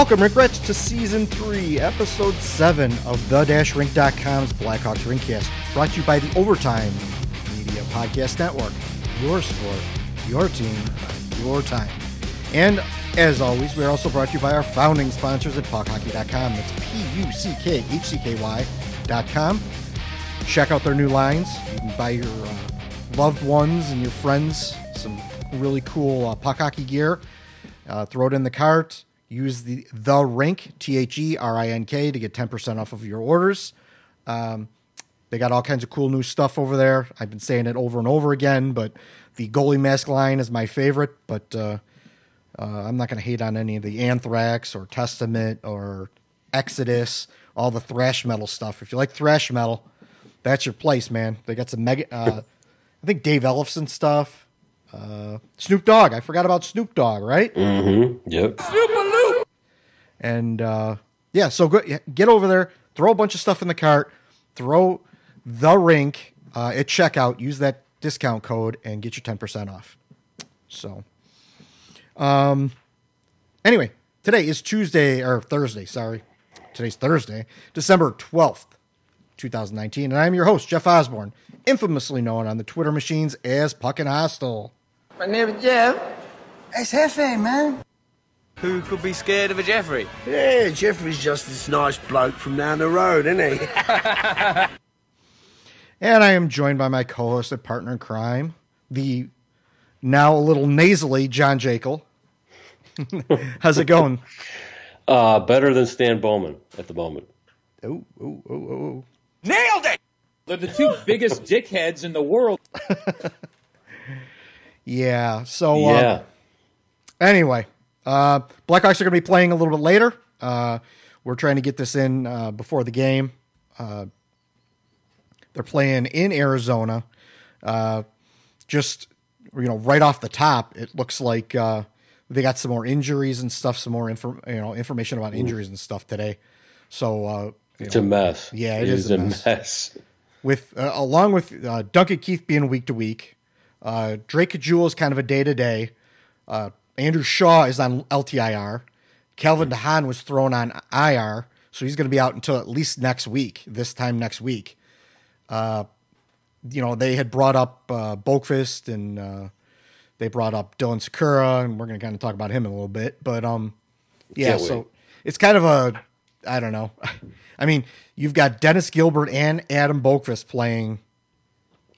Welcome, Rink Rats, to Season 3, Episode 7 of the-rink.com's Blackhawks Rinkcast, brought to you by the Overtime Media Podcast Network. Your sport, your team, your time. And as always, we are also brought to you by our founding sponsors at puckhockey.com. That's P-U-C-K-H-C-K-Y.com. Check out their new lines. You can buy your uh, loved ones and your friends some really cool uh, puck hockey gear. Uh, throw it in the cart. Use the the rink T H E R I N K to get ten percent off of your orders. Um, they got all kinds of cool new stuff over there. I've been saying it over and over again, but the goalie mask line is my favorite. But uh, uh, I'm not going to hate on any of the Anthrax or Testament or Exodus, all the thrash metal stuff. If you like thrash metal, that's your place, man. They got some mega. Uh, I think Dave Ellefson stuff. Uh, Snoop Dogg. I forgot about Snoop Dogg, right? Mm-hmm. Yep. And uh, yeah, so go, get over there, throw a bunch of stuff in the cart, throw the rink uh, at checkout, use that discount code, and get your 10% off. So, um, anyway, today is Tuesday or Thursday, sorry. Today's Thursday, December 12th, 2019. And I'm your host, Jeff Osborne, infamously known on the Twitter machines as Puck and Hostile. My name is Jeff. It's Hefe, man. Who could be scared of a Jeffrey? Yeah, Jeffrey's just this nice bloke from down the road, isn't he? And I am joined by my co host and partner in crime, the now a little nasally John Jekyll. How's it going? Uh, better than Stan Bowman at the moment. Oh, oh, oh, oh. Nailed it! They're the two biggest dickheads in the world. Yeah. So, Yeah. uh, anyway, uh, Blackhawks are going to be playing a little bit later. Uh, we're trying to get this in uh, before the game. Uh, they're playing in Arizona. Uh, just you know, right off the top, it looks like uh, they got some more injuries and stuff. Some more you know, information about injuries and stuff today. So uh, it's a mess. Yeah, it it is is a mess. mess. with uh, along with uh, Duncan Keith being week to week, uh, Drake Caggiula is kind of a day to day. Andrew Shaw is on LTIR. Calvin DeHaan was thrown on IR, so he's going to be out until at least next week. This time next week, uh, you know they had brought up uh, Boqvist and uh, they brought up Dylan Sikura, and we're going to kind of talk about him in a little bit. But um, yeah, Can't so wait. it's kind of a I don't know. I mean, you've got Dennis Gilbert and Adam Boqvist playing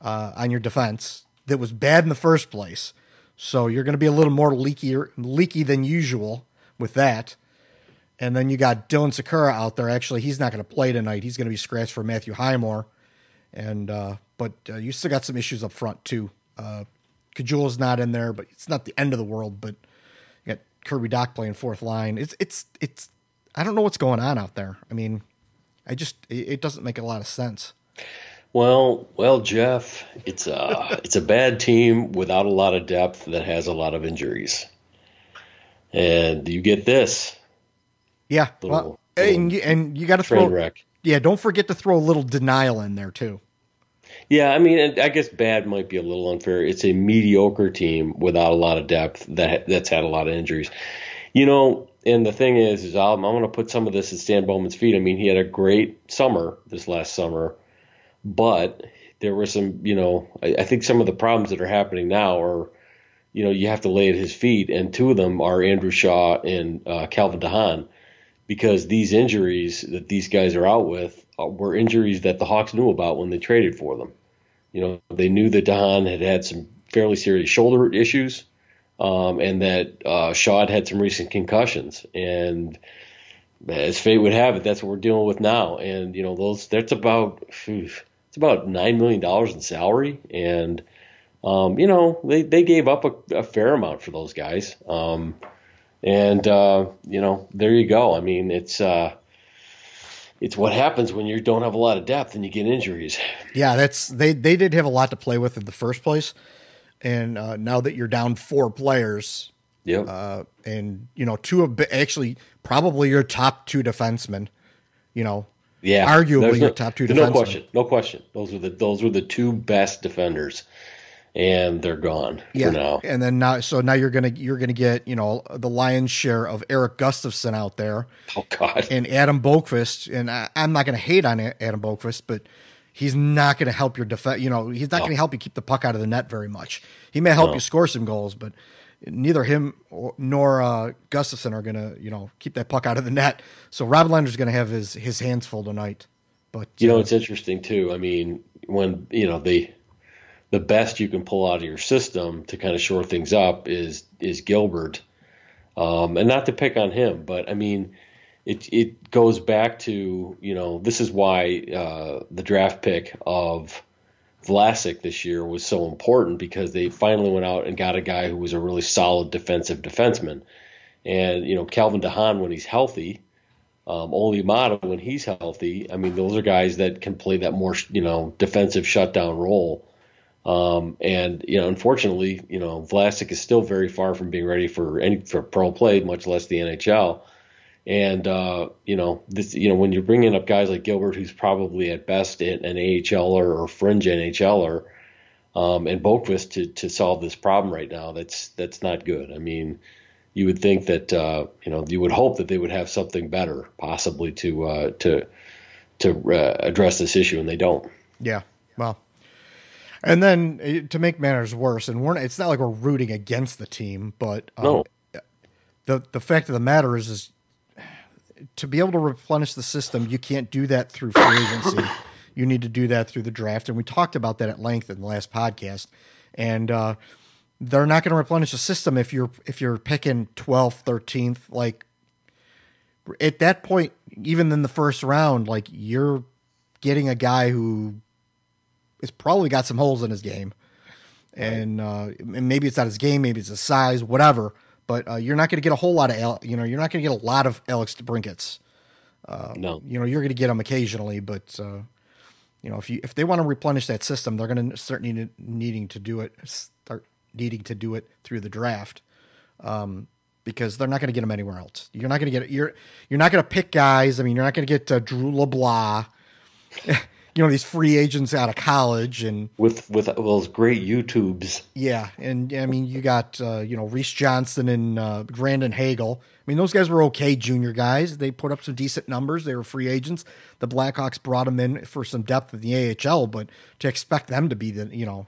uh, on your defense that was bad in the first place. So you're going to be a little more leaky leaky than usual with that. And then you got Dylan Sikura out there. Actually, he's not going to play tonight. He's going to be scratched for Matthew Highmore. And uh, but uh, you still got some issues up front too. Uh, Caggiula's not in there, but it's not the end of the world. But you got Kirby Dach playing fourth line. It's it's it's. I don't know what's going on out there. I mean, I just it, it doesn't make a lot of sense. Well, well, Jeff, it's a it's a bad team without a lot of depth that has a lot of injuries, and you get this Yeah, Little- well, and you, and you got to throw. wreck. Yeah, don't forget to throw a little denial in there too. Yeah, I mean, I guess bad might be a little unfair. It's a mediocre team without a lot of depth that that's had a lot of injuries. You know, and the thing is, is I'm, I'm going to put some of this at Stan Bowman's feet. I mean, he had a great summer this last summer, but there were some, you know, I, I think some of the problems that are happening now are, you know, you have to lay at his feet, and two of them are Andrew Shaw and uh, Calvin DeHaan, because these injuries that these guys are out with uh, were injuries that the Hawks knew about when they traded for them. You know, they knew that DeHaan had had some fairly serious shoulder issues, um, and that uh, Shaw had had some recent concussions. And as fate would have it, that's what we're dealing with now. And you know, those that's about it's about nine million dollars in salary, and um, you know, they they gave up a, a fair amount for those guys. Um, and uh, you know, there you go. I mean, it's uh, it's what happens when you don't have a lot of depth and you get injuries. Yeah, that's they they did have a lot to play with in the first place, and uh, now that you're down four players, Yep. uh, and you know two of actually probably your top two defensemen, you know, Yeah, arguably there's your top two No question, no question. Those were the those were the two best defenders, and they're gone Yeah, for now. and then now, so now you're gonna you're gonna get you know the lion's share of Erik Gustafsson out there Oh God, and Adam Boqvist, and I, I'm not gonna hate on Adam Boqvist, but he's not gonna help your defense. You know, he's not gonna help you keep the puck out of the net very much. He may help No. you score some goals, but neither him nor uh, Gustafsson are gonna you know keep that puck out of the net. So Robin Lehner's gonna have his his hands full tonight. But You know, uh, it's interesting too. I mean, when you know the the best you can pull out of your system to kind of shore things up is is Gilbert, um, and not to pick on him, but I mean, it it goes back to you know this is why uh, the draft pick of Vlasic this year was so important because they finally went out and got a guy who was a really solid defensive defenseman, and you know Calvin DeHaan when he's healthy um, Olli Maatta when he's healthy. I mean, those are guys that can play that more, you know, defensive shutdown role. Um, and you know, unfortunately, you know, Vlasic is still very far from being ready for any for pro play, much less the NHL. And uh, you know, this, you know, when you're bringing up guys like Gilbert, who's probably at best an AHLer or fringe NHLer, um, and Boqvist to to solve this problem right now, that's that's not good. I mean, you would think that uh, you know you would hope that they would have something better possibly to uh, to to uh, address this issue, and they don't. Yeah. Well, and then uh, to make matters worse, and we're not, it's not like we're rooting against the team, but um, No. the the fact of the matter is, is to be able to replenish the system, you can't do that through free agency. you need to do that through the draft, and we talked about that at length in the last podcast. And uh, they're not going to replenish the system if you're if you're picking 12th, 13th. Like at that point, even in the first round, like you're getting a guy who has probably got some holes in his game, and uh, and maybe it's not his game, maybe it's his size, whatever. But uh, you're not going to get a whole lot of, Al- you know, you're not going to get a lot of Alex DeBrincats. no, You know, you're going to get them occasionally, but uh, you know, if you if they want to replenish that system, they're going to start needing needing to do it, start needing to do it through the draft, um, because they're not going to get them anywhere else. You're not going to get you're you're not going to pick guys. I mean, you're not going to get uh, Drew LeBlanc, you know, these free agents out of college and with with those great YouTubes. yeah, and I mean, you got uh, you know Reese Johnson and uh, Brandon Hagel. I mean, those guys were okay junior guys. They put up some decent numbers. They were free agents. The Blackhawks brought them in for some depth in the AHL, but to expect them to be the you know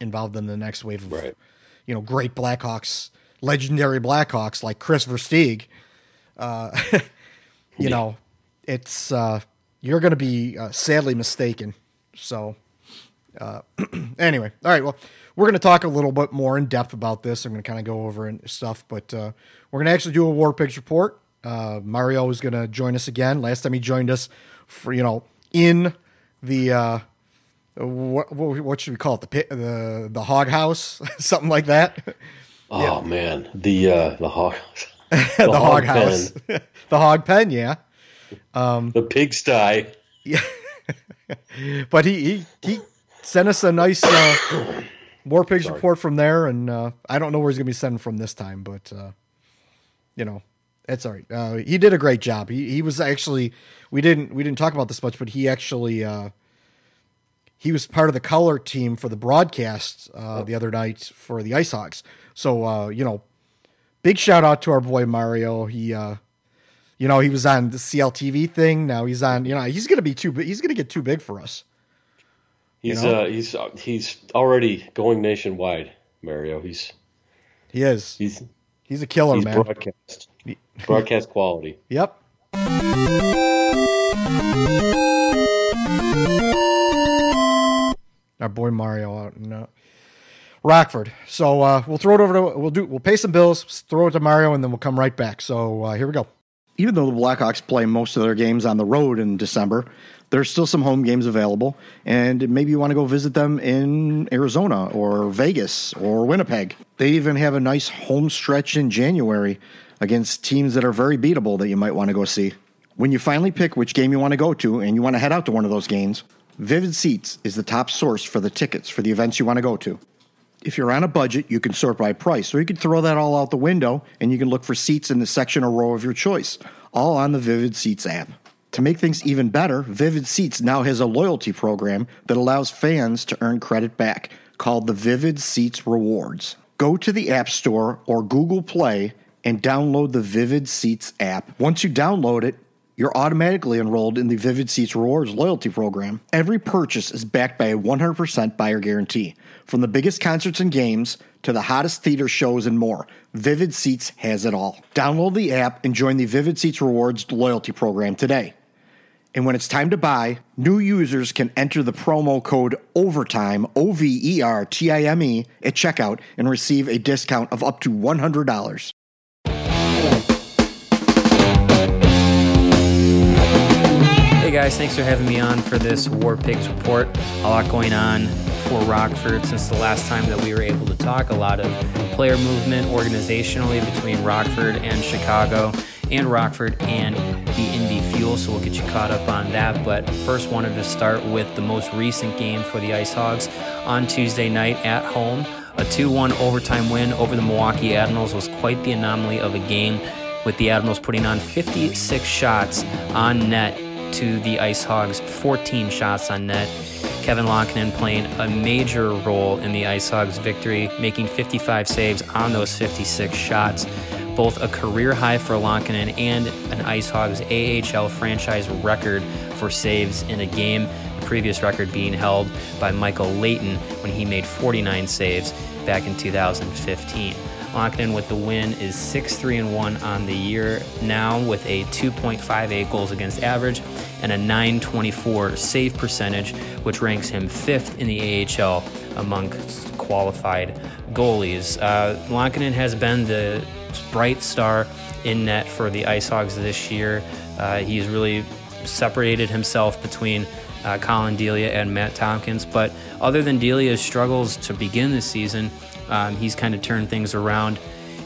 involved in the next wave of Right. you know great Blackhawks, legendary Blackhawks like Kris Versteeg, uh, you know, it's uh, you're going to be uh, sadly mistaken. So anyway, all right. Well, we're going to talk a little bit more in depth about this. I'm going to kind of go over and stuff, but uh, we're going to actually do a War Pigs report. Uh, Mario is going to join us again. Last time he joined us for you know in the uh, what what, what should we call it the pit the the hog house something like that Oh man, the uh, the hog, the, the, hog, hog house the hog pen yeah the pigsty. Yeah. but he he, he sent us a nice uh, War Pigs report from there, and uh, I don't know where he's gonna be sending from this time, but uh, you know, it's all right. Uh, he did a great job. He he was actually we didn't we didn't talk about this much, but he actually uh, he was part of the color team for the broadcast uh, the other night for the Ice Hogs. So uh, you know, big shout out to our boy Mario. He uh, you know he was on the CLTV thing. Now he's on. You know he's gonna be too. big. He's gonna get too big for us. He's know? uh, he's uh, he's already going nationwide, Mario. He's He is. he's He's a killer, he's man. broadcast broadcast quality. Yep. Our boy Mario out in uh, Rockford. So uh, we'll throw it over to we'll do we'll pay some bills, throw it to Mario, and then we'll come right back. So uh, here we go. Even though the Blackhawks play most of their games on the road in December, there's still some home games available, and maybe you want to go visit them in Arizona or Vegas or Winnipeg. They even have a nice home stretch in January against teams that are very beatable that you might want to go see. When you finally pick which game you want to go to and you want to head out to one of those games, Vivid Seats is the top source for the tickets for the events you want to go to. If you're on a budget, you can sort by price, or you can throw that all out the window and you can look for seats in the section or row of your choice, all on the Vivid Seats app. To make things even better, Vivid Seats now has a loyalty program that allows fans to earn credit back. called the Vivid Seats Rewards. Go to the App Store or Google Play and download the Vivid Seats app. Once you download it, you're automatically enrolled in the Vivid Seats Rewards loyalty program. Every purchase is backed by a 100% buyer guarantee. From the biggest concerts and games to the hottest theater shows and more, Vivid Seats has it all. Download the app and join the Vivid Seats Rewards loyalty program today. And when it's time to buy, new users can enter the promo code OVERTIME, O V E R T I M E, at checkout and receive a discount of up to $100. Hey guys, thanks for having me on for this War Pigs report. A lot going on for Rockford since the last time that we were able to talk. A lot of player movement organizationally between Rockford and Chicago, and Rockford and the Indy Fuel. So we'll get you caught up on that. But first, wanted to start with the most recent game for the Ice Hogs on Tuesday night at home. A 2 1 overtime win over the Milwaukee Admirals was quite the anomaly of a game, with the Admirals putting on 56 shots on net to the Ice Hogs, 14 shots on net. Kevin Lankinen playing a major role in the Ice Hogs' victory, making 55 saves on those 56 shots. Both a career high for Lankinen and an Ice Hogs AHL franchise record for saves in a game. The previous record being held by Michael Leighton when he made 49 saves back in 2015. Lankinen with the win is 6 3 1 on the year now with a 2.58 goals against average and a 924 save percentage, which ranks him fifth in the AHL amongst qualified goalies. Uh, Lankinen has been the bright star in net for the Ice Hogs this year. Uh, he's really separated himself between uh, Collin Delia and Matt Tomkins. But other than Delia's struggles to begin the season, um, he's kind of turned things around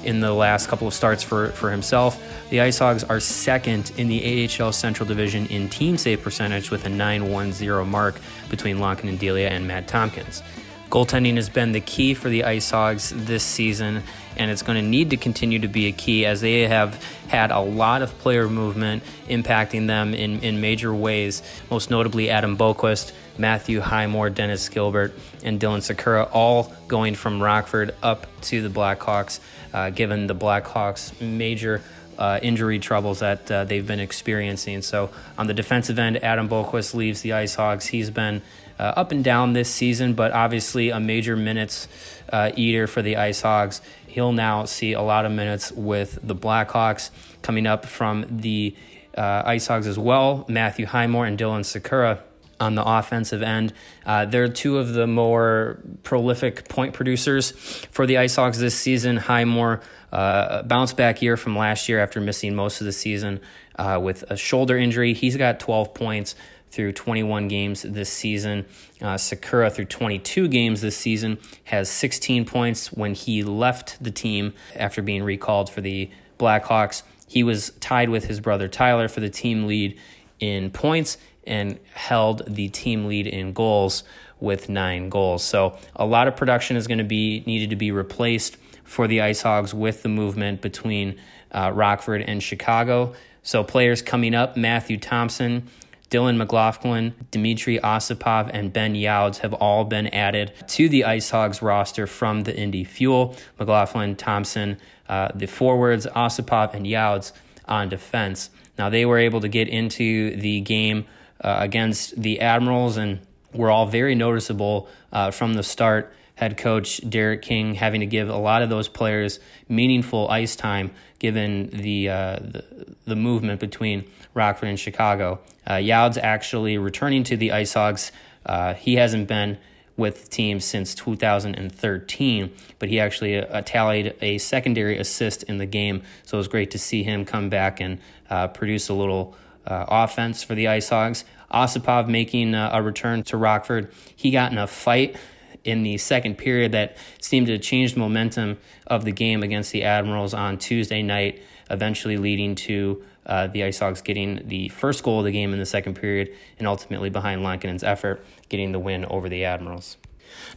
in the last couple of starts for, for himself. The Ice Hogs are second in the AHL Central Division in team save percentage with a 910 mark between Lonkin and Delia and Matt Tomkins. Goaltending has been the key for the Ice Hogs this season, and it's going to need to continue to be a key as they have had a lot of player movement impacting them in, in major ways, most notably Adam Boqvist, Matthew Highmore, Dennis Gilbert, and Dylan Sikura, all going from Rockford up to the Blackhawks, uh, given the Blackhawks' major uh, injury troubles that uh, they've been experiencing. So on the defensive end, Adam Boqvist leaves the Ice Hogs. He's been uh, up and down this season, but obviously a major minutes uh, eater for the Ice Hogs. He'll now see a lot of minutes with the Blackhawks coming up from the uh, Ice Hogs as well. Matthew Highmore and Dylan Sikura on the offensive end. Uh, they're two of the more prolific point producers for the Ice Hogs this season. Highmore, uh, bounce back year from last year after missing most of the season uh, with a shoulder injury. He's got 12 points through 21 games this season. Uh, Sikura, through 22 games this season, has 16 points when he left the team after being recalled for the Blackhawks. He was tied with his brother Tyler for the team lead in points and held the team lead in goals with nine goals. So a lot of production is going to be needed to be replaced for the Ice Hogs with the movement between uh, Rockford and Chicago. So players coming up: Matthew Thompson, Dylan McLaughlin, Dmitry Osipov, and Ben Youds have all been added to the Ice Hogs roster from the Indy Fuel. McLaughlin, Thompson, uh, the forwards, Osipov, and Youds on defense. Now, they were able to get into the game uh, against the Admirals and were all very noticeable uh, from the start. Head coach Derek King having to give a lot of those players meaningful ice time given the, uh, the, the movement between Rockford and Chicago. Uh, Youds actually returning to the Ice Hogs. Uh, he hasn't been with teams since 2013, but he actually uh, tallied a secondary assist in the game. So it was great to see him come back and uh, produce a little uh, offense for the Ice Hogs. Osipov making uh, a return to Rockford. He got in a fight in the second period that seemed to change the momentum of the game against the Admirals on Tuesday night, eventually leading to uh, the Ice Hogs getting the first goal of the game in the second period and ultimately behind Lankinen's effort, getting the win over the Admirals.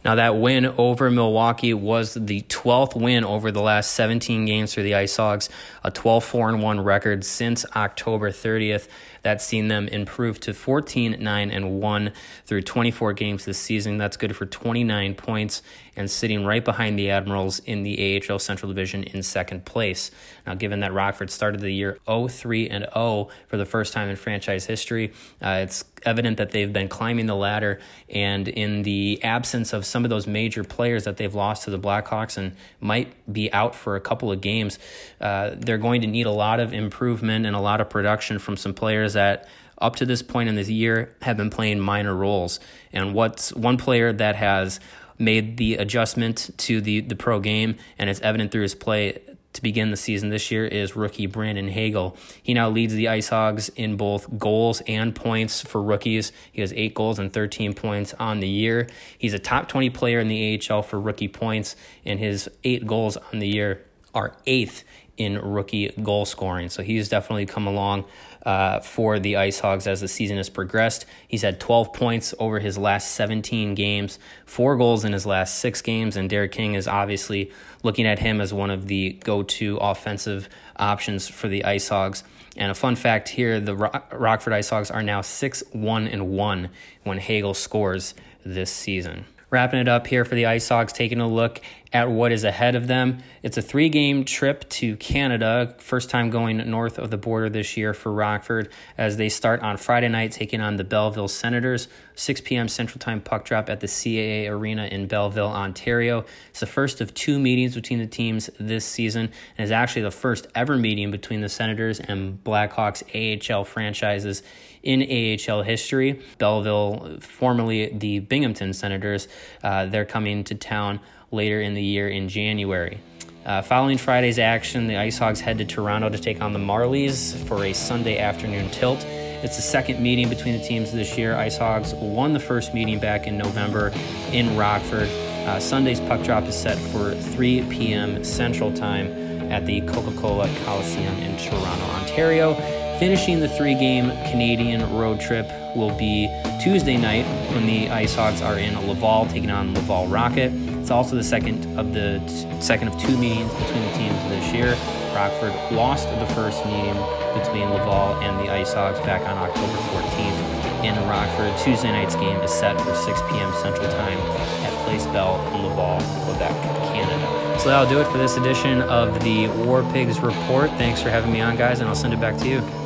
Now, that win over Milwaukee was the 12th win over the last 17 games for the Ice Hogs, a 12 4 1 record since October 30th. That's seen them improve to 14 9 and 1 through 24 games this season. That's good for 29 points and sitting right behind the Admirals in the AHL Central Division in second place. Now, given that Rockford started the year 0 3 and 0 for the first time in franchise history, uh, it's evident that they've been climbing the ladder. And in the absence of some of those major players that they've lost to the Blackhawks and might be out for a couple of games, uh, they're going to need a lot of improvement and a lot of production from some players that up to this point in this year have been playing minor roles. And what's one player that has made the adjustment to the, the pro game, and it's evident through his play to begin the season this year is rookie Brandon Hagel. He now leads the Ice Hogs in both goals and points for rookies. He has eight goals and 13 points on the year. He's a top 20 player in the AHL for rookie points, and his eight goals on the year are eighth in rookie goal scoring. So he's definitely come along uh, for the Ice Hogs as the season has progressed. He's had 12 points over his last 17 games, four goals in his last six games, and Derek King is obviously looking at him as one of the go to offensive options for the Ice Hogs. And a fun fact here the Rockford Ice Hogs are now 6 1 and 1 when Hagel scores this season. Wrapping it up here for the Ice Hogs, taking a look at what is ahead of them. It's a three game trip to Canada, first time going north of the border this year for Rockford, as they start on Friday night taking on the Belleville Senators. 6 p.m. Central Time puck drop at the CAA Arena in Belleville, Ontario. It's the first of two meetings between the teams this season, and is actually the first ever meeting between the Senators and Blackhawks AHL franchises in AHL history. Belleville, formerly the Binghamton Senators, uh, they're coming to town later in the year in January. Uh, following Friday's action, the Ice Hogs head to Toronto to take on the Marlies for a Sunday afternoon tilt. It's the second meeting between the teams this year. Ice Hogs won the first meeting back in November in Rockford. Uh, Sunday's puck drop is set for 3 p.m. Central Time at the Coca Cola Coliseum in Toronto, Ontario. Finishing the three game Canadian road trip will be Tuesday night when the Ice Hogs are in Laval taking on Laval Rocket. It's also the second of the t- second of two meetings between the teams this year. Rockford lost the first meeting between Laval and the Ice Hogs back on October 14th in Rockford. Tuesday night's game is set for 6 p.m. Central Time at Place Bell in Laval, Quebec, Canada. So that'll do it for this edition of the War Pigs Report. Thanks for having me on, guys, and I'll send it back to you.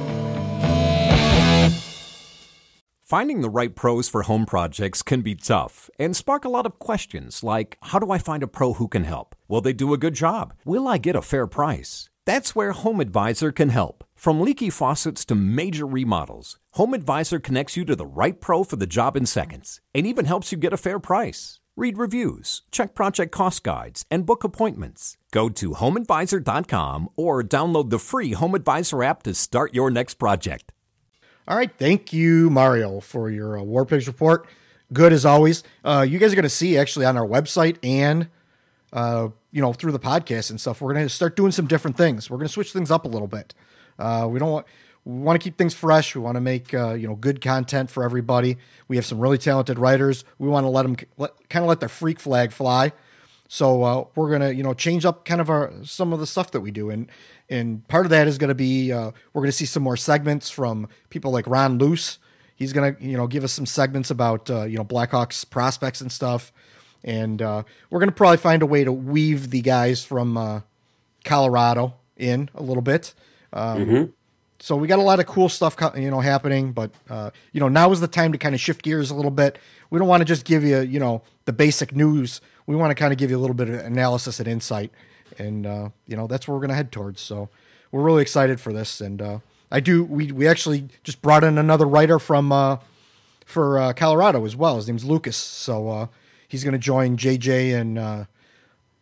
Finding the right pros for home projects can be tough and spark a lot of questions like how do I find a pro who can help? Will they do a good job? Will I get a fair price? That's where Home Advisor can help. From leaky faucets to major remodels, Home Advisor connects you to the right pro for the job in seconds and even helps you get a fair price. Read reviews, check project cost guides, and book appointments. Go to homeadvisor.com or download the free Home Advisor app to start your next project. All right, thank you, Mario, for your uh, War Pigs report. Good as always. Uh, you guys are going to see actually on our website and uh, you know through the podcast and stuff. We're going to start doing some different things. We're going to switch things up a little bit. Uh, we don't want we want to keep things fresh. We want to make uh, you know good content for everybody. We have some really talented writers. We want to let them let, kind of let their freak flag fly. So uh, we're gonna you know change up kind of our some of the stuff that we do and and part of that is going to be uh, we're going to see some more segments from people like Ron Luce. He's going to you know give us some segments about uh, you know Blackhawks prospects and stuff, and uh, we're going to probably find a way to weave the guys from uh, Colorado in a little bit. Um, mm-hmm. So we got a lot of cool stuff you know happening, but uh, you know now is the time to kind of shift gears a little bit. We don't want to just give you you know the basic news. We want to kind of give you a little bit of analysis and insight and uh, you know that's where we're going to head towards. So we're really excited for this, and uh, I do. We we actually just brought in another writer from uh, for uh, Colorado as well. His name's Lucas, so uh, he's going to join JJ and uh,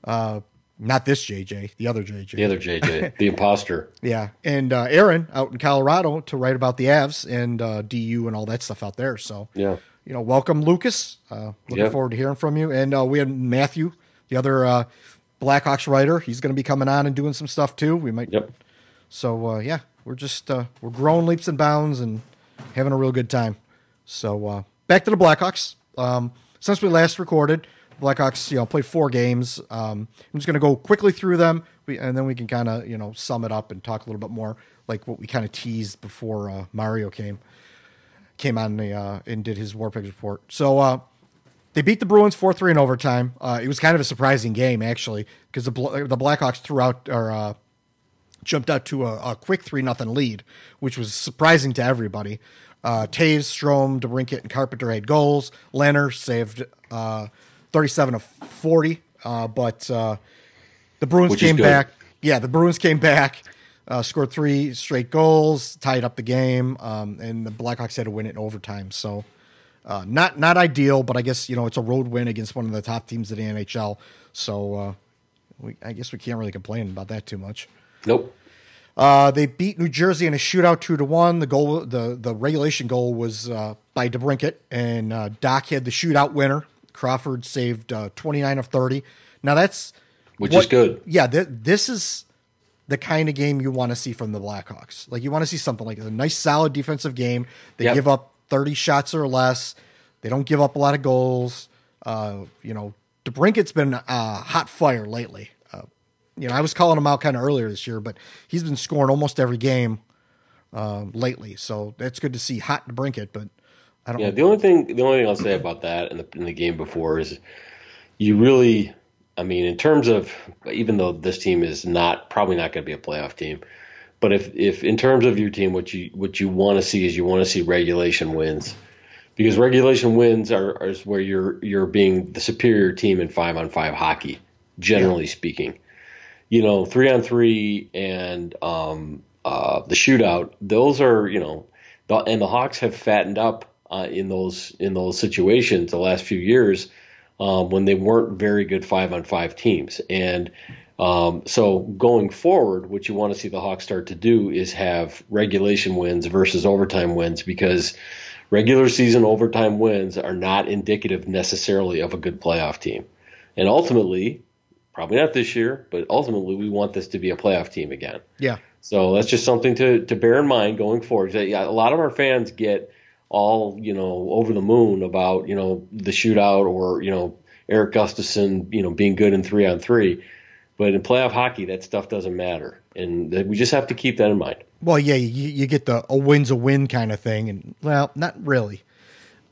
uh, not this JJ, the other JJ, the other JJ, the imposter. Yeah, and uh, Aaron out in Colorado to write about the Avs and uh, DU and all that stuff out there. So yeah, you know, welcome Lucas. Uh, looking yep. forward to hearing from you. And uh, we have Matthew, the other uh, Blackhawks writer. He's going to be coming on and doing some stuff too. We might. Yep. So uh, yeah, we're just uh, we're growing leaps and bounds and having a real good time. So uh, back to the Blackhawks. Um, since we last recorded, Blackhawks you know played four games. Um, I'm just going to go quickly through them. we, and then we can kind of you know sum it up and talk a little bit more like what we kind of teased before uh, Mario came came on the uh, and did his War Pigs report. So uh, they beat the Bruins four three in overtime. Uh, it was kind of a surprising game actually because the the Blackhawks threw out or uh, jumped out to a, a quick three nothing lead, which was surprising to everybody. Uh, Toews, Strome, DeBrincat, and Carpenter had goals. Lehner saved uh, 37 of 40, uh, but uh, the Bruins Which came back. Yeah, the Bruins came back, uh, scored three straight goals, tied up the game, um, and the Blackhawks had to win it in overtime. So, uh, not not ideal, but I guess you know it's a road win against one of the top teams in the NHL. So, uh, we, I guess we can't really complain about that too much. Nope. Uh, they beat New Jersey in a shootout two to one. The goal, the the regulation goal was uh, by DeBrincat, and uh, Dach had the shootout winner. Crawford saved uh, twenty nine of thirty. Now that's Which is good. Yeah, th- this is the kind of game you want to see from the Blackhawks. Like you want to see something like a nice, solid defensive game. They Yep. give up thirty shots or less. They don't give up a lot of goals. Uh, you know, DeBrincat's been uh, hot fire lately. Uh, you know, I was calling him out kind of earlier this year, but he's been scoring almost every game um, lately. So that's good to see hot DeBrincat. But I don't. Yeah, the only thing the only thing I'll say about that in the in the game before is you really I mean in terms of even though this team is not probably not going to be a playoff team, but if if in terms of your team what you what you want to see is you want to see regulation wins. Because regulation wins are, are is where you're you're being the superior team in 5 on 5 hockey generally speaking. You know, 3 on 3 and um uh the shootout, those are, you know, the, and the Hawks have fattened up uh, in those in those situations the last few years um, when they weren't very good five on five teams. And um, so going forward, what you want to see the Hawks start to do is have regulation wins versus overtime wins because regular season overtime wins are not indicative necessarily of a good playoff team. And ultimately, probably not this year, but ultimately we want this to be a playoff team again. yeah. So that's just something to, to bear in mind going forward. A lot of our fans get all you know over the moon about you know the shootout or you know Eric Gustafson you know being good in three on three, but in playoff hockey that stuff doesn't matter, and we just have to keep that in mind. Well, yeah, you, you get the a win's a win kind of thing, and well, not really.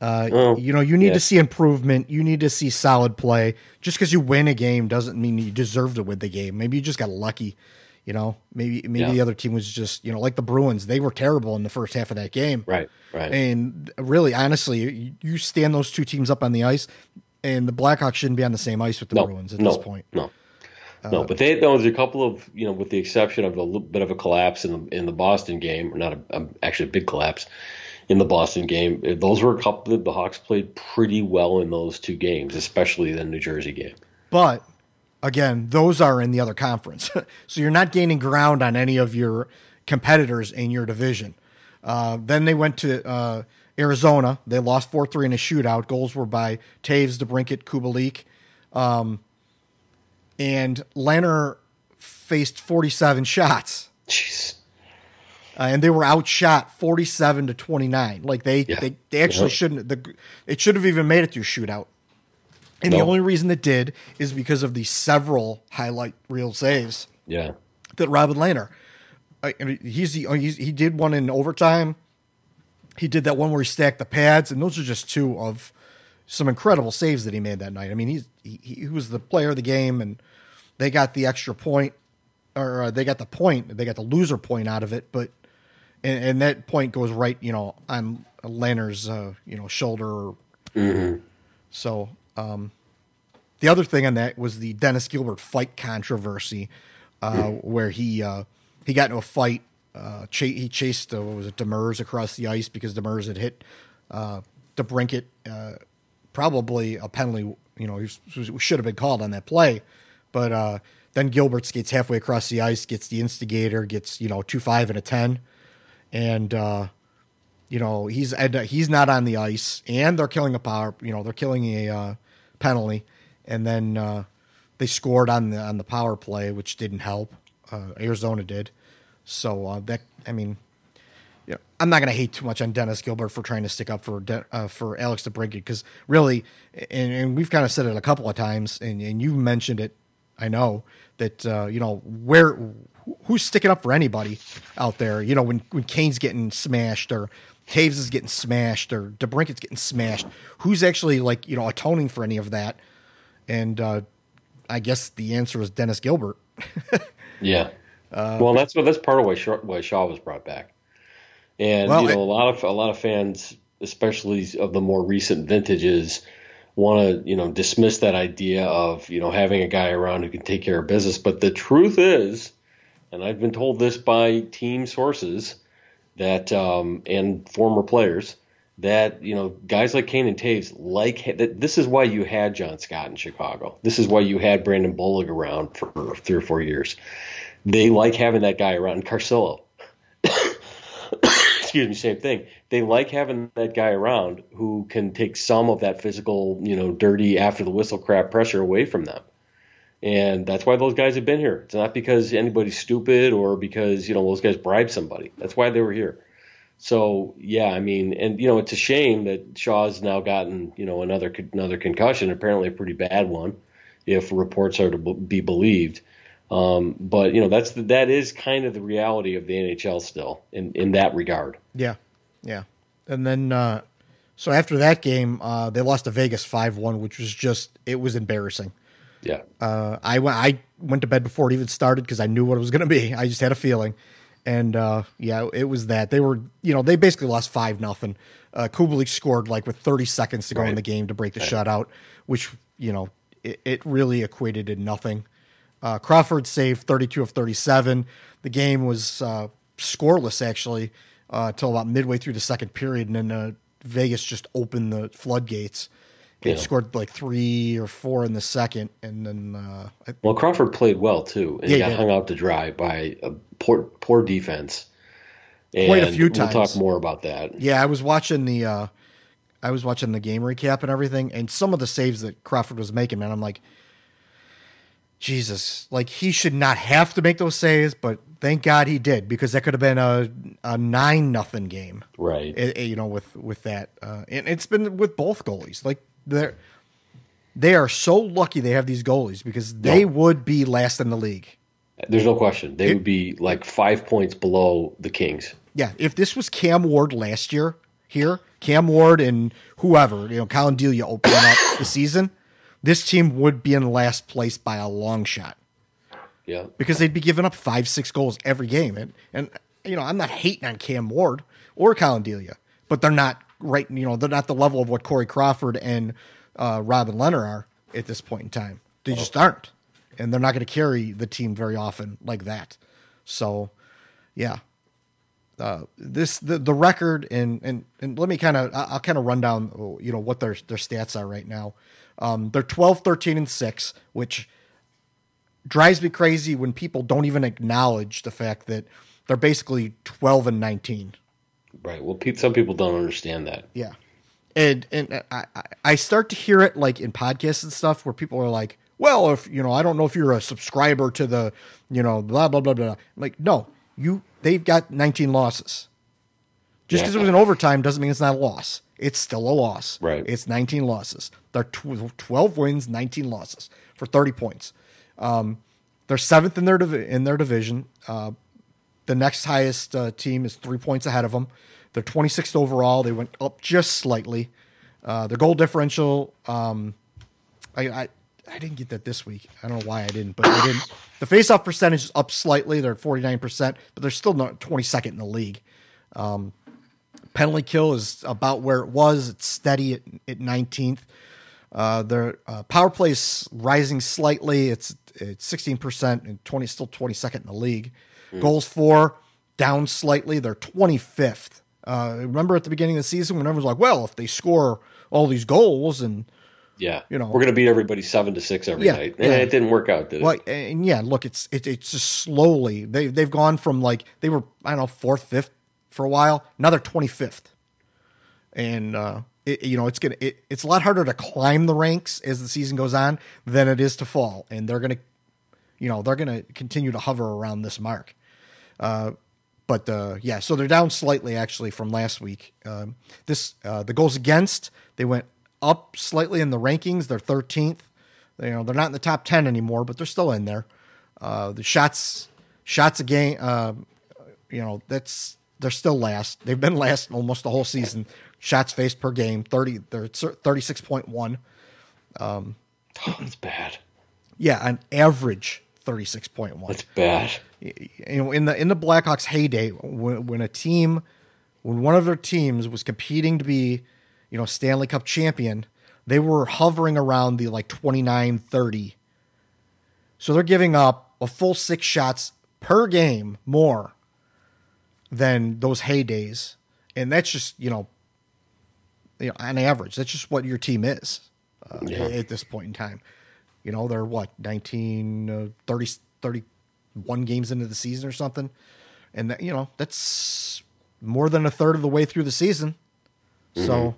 Uh, you know, you need yeah. to see improvement. You need to see solid play. Just because you win a game doesn't mean you deserve to win the game. Maybe you just got lucky. You know, maybe maybe Yeah. the other team was just you know like the Bruins. They were terrible in the first half of that game. Right, right. And really, honestly, you, you stand those two teams up on the ice, and the Blackhawks shouldn't be on the same ice with the no, Bruins at no, this point. no. No, but they there was a couple of you know, with the exception of a little bit of a collapse in the in the Boston game, or not a, a actually a big collapse in the Boston game. Those were a couple that the Hawks played pretty well in those two games, especially the New Jersey game. But again, those are in the other conference. so you're not gaining ground on any of your competitors in your division. Uh, then they went to uh, Arizona. They lost 4 3 in a shootout. Goals were by Toews, DeBrincat, Kubalik. Um, and Lehner faced 47 shots. Jeez. Uh, and they were outshot 47 to 29. Like they, Yeah. they, they actually Yeah. shouldn't, the, it should have even made it through shootout. And the only reason it did is because of the several highlight reel saves Yeah. that Robin Lehner. I, I mean, he's the he's, he did one in overtime. He did that one where he stacked the pads, and those are just two of some incredible saves that he made that night. I mean, he's he, he was the player of the game, and they got the extra point, or uh, they got the point, they got the loser point out of it. But and, and that point goes right, you know, on Lehner's uh, you know shoulder. So um, the other thing on that was the Dennis Gilbert fight controversy, uh, where he uh, he got into a fight. Uh, cha- he chased uh, what was it Demers across the ice because Demers had hit uh, DeBrincat, uh, probably a penalty. You know, he should have been called on that play, but uh, then Gilbert skates halfway across the ice, gets the instigator, gets you know two five and a ten, and uh, you know he's and uh, he's not on the ice, and they're killing a power. You know they're killing a uh, penalty, and then uh, they scored on the on the power play, which didn't help. Uh, Arizona did, so that I mean, I'm not going to hate too much on Dennis Gilbert for trying to stick up for De- uh, for Alex DeBrincat because really, and, and we've kind of said it a couple of times, and, and you mentioned it I know that uh, you know where who's sticking up for anybody out there. You know when when Kane's getting smashed or Toews is getting smashed or DeBrincat's getting smashed. Who's actually like you know atoning for any of that? And uh, I guess the answer is Dennis Gilbert. Yeah. Uh, well, that's what that's part of why Shaw, why Shaw was brought back, and Well, you know I- a lot of a lot of fans, especially of the more recent vintages, want to you know dismiss that idea of you know having a guy around who can take care of business. But the truth is, and I've been told this by team sources that um, and former players that you know guys like Kane and Toews like that. This is why you had John Scott in Chicago. This is why you had Brandon Bollig around for three or four years. They like having that guy around. Carcillo, excuse me, same thing. They like having that guy around who can take some of that physical, you know, dirty after the whistle crap pressure away from them. And that's why those guys have been here. It's not because anybody's stupid or because, you know, those guys bribed somebody. That's why they were here. So yeah, I mean, and you know, it's a shame that Shaw's now gotten you know another another concussion, apparently a pretty bad one, if reports are to be believed. Um, but you know, that's the, that is kind of the reality of the NHL still in in that regard. Yeah, yeah. And then uh, so after that game, uh, they lost to Vegas five one, which was just it was embarrassing. Yeah, Uh, I went I went to bed before it even started because I knew what it was going to be. I just had a feeling, and uh, yeah, it was that they were you know they basically lost five nothing. Uh, Kubalik scored like with 30 seconds to go in the game to break the shutout, which you know it, it really equated to nothing. Uh, Crawford saved 32 of 37. The game was uh, scoreless actually uh, until about midway through the second period, and then uh, Vegas just opened the floodgates. It Yeah. scored like three or four in the second, and then uh, I- well, Crawford played well too, and Yeah, got did. hung out to dry by a poor poor defense. And Quite a few times. We'll talk more about that. yeah, I was watching the uh, I was watching the game recap and everything, and some of the saves that Crawford was making, man, I'm like, Jesus, like he should not have to make those saves, but thank God he did because that could have been a a nine nothing game. Right. eh, eh, you know, with with that, uh, and it's been with both goalies. Like they're they are so lucky they have these goalies because they would be last in the league. There's no question. They It- would be like five points below the Kings. Yeah, if this was Cam Ward last year here, Cam Ward and whoever, you know, Collin Delia opening up the season, this team would be in last place by a long shot Yeah. because they'd be giving up five, six goals every game. And and you know, I'm not hating on Cam Ward or Collin Delia, but they're not right. You know, they're not the level of what Corey Crawford and uh, Robin Lehner are at this point in time. They just aren't, and they're not going to carry the team very often like that. So, yeah, uh, this the the record and and and let me kind of I'll kind of run down you know what their their stats are right now. Um, they're 12, 13, and six, which drives me crazy when people don't even acknowledge the fact that they're basically 12 and 19. Right. Well, some people don't understand that. Yeah. And and I, I- I start to hear it like in podcasts and stuff where people are like, well, if you know, I don't know if you're a subscriber to the, you know, blah blah blah blah. I'm like, no, you they've got 19 losses. Just because it was an overtime doesn't mean it's not a loss. It's still a loss. Right. It's 19 losses. They're tw- 12 wins, 19 losses for 30 points. Um, they're seventh in their divi- in their division. Uh, the next highest uh, team is three points ahead of them. They're 26th overall. They went up just slightly. Uh, their goal differential, um, I, I I didn't get that this week. I don't know why I didn't, but I didn't. The faceoff percentage is up slightly. They're at 49%, but they're still not 22nd in the league. Um, penalty kill is about where it was. It's steady at, at 19th. Uh, their uh, power play is rising slightly. It's it's 16% and 20 still 22nd in the league. Goals for down slightly. They're 25th. Uh, remember at the beginning of the season when everyone was like, "Well, if they score all these goals and Yeah. You know. we're going to beat everybody seven to six every Yeah, night. yeah. And it didn't work out, did it? well, and yeah, look, it's it, it's just slowly they they've gone from like they were I don't know fourth, fifth for a while. Now they're 25th, and uh, it, you know it's gonna it, it's a lot harder to climb the ranks as the season goes on than it is to fall, and they're gonna you know they're gonna continue to hover around this mark. Uh, but uh, yeah, so they're down slightly actually from last week. Um, this uh, the goals against they went up slightly in the rankings. They're 13th. You know, they're not in the top ten anymore, but they're still in there. Uh, the shots shots a game. Uh, you know, that's they're still last. They've been last almost the whole season. Shots faced per game, thirty. They're thirty six point one. Um, oh, that's bad. Yeah, on average, thirty six point one. That's bad. you know in the in the Blackhawks heyday when, when a team when one of their teams was competing to be you know Stanley Cup champion they were hovering around the like 29 30 so they're giving up a full six shots per game more than those heydays. And that's just you know you know on average that's just what your team is uh, Yeah. at this point in time. You know they're what 19 uh, 30 31 games into the season or something. And that, you know that's more than a third of the way through the season. So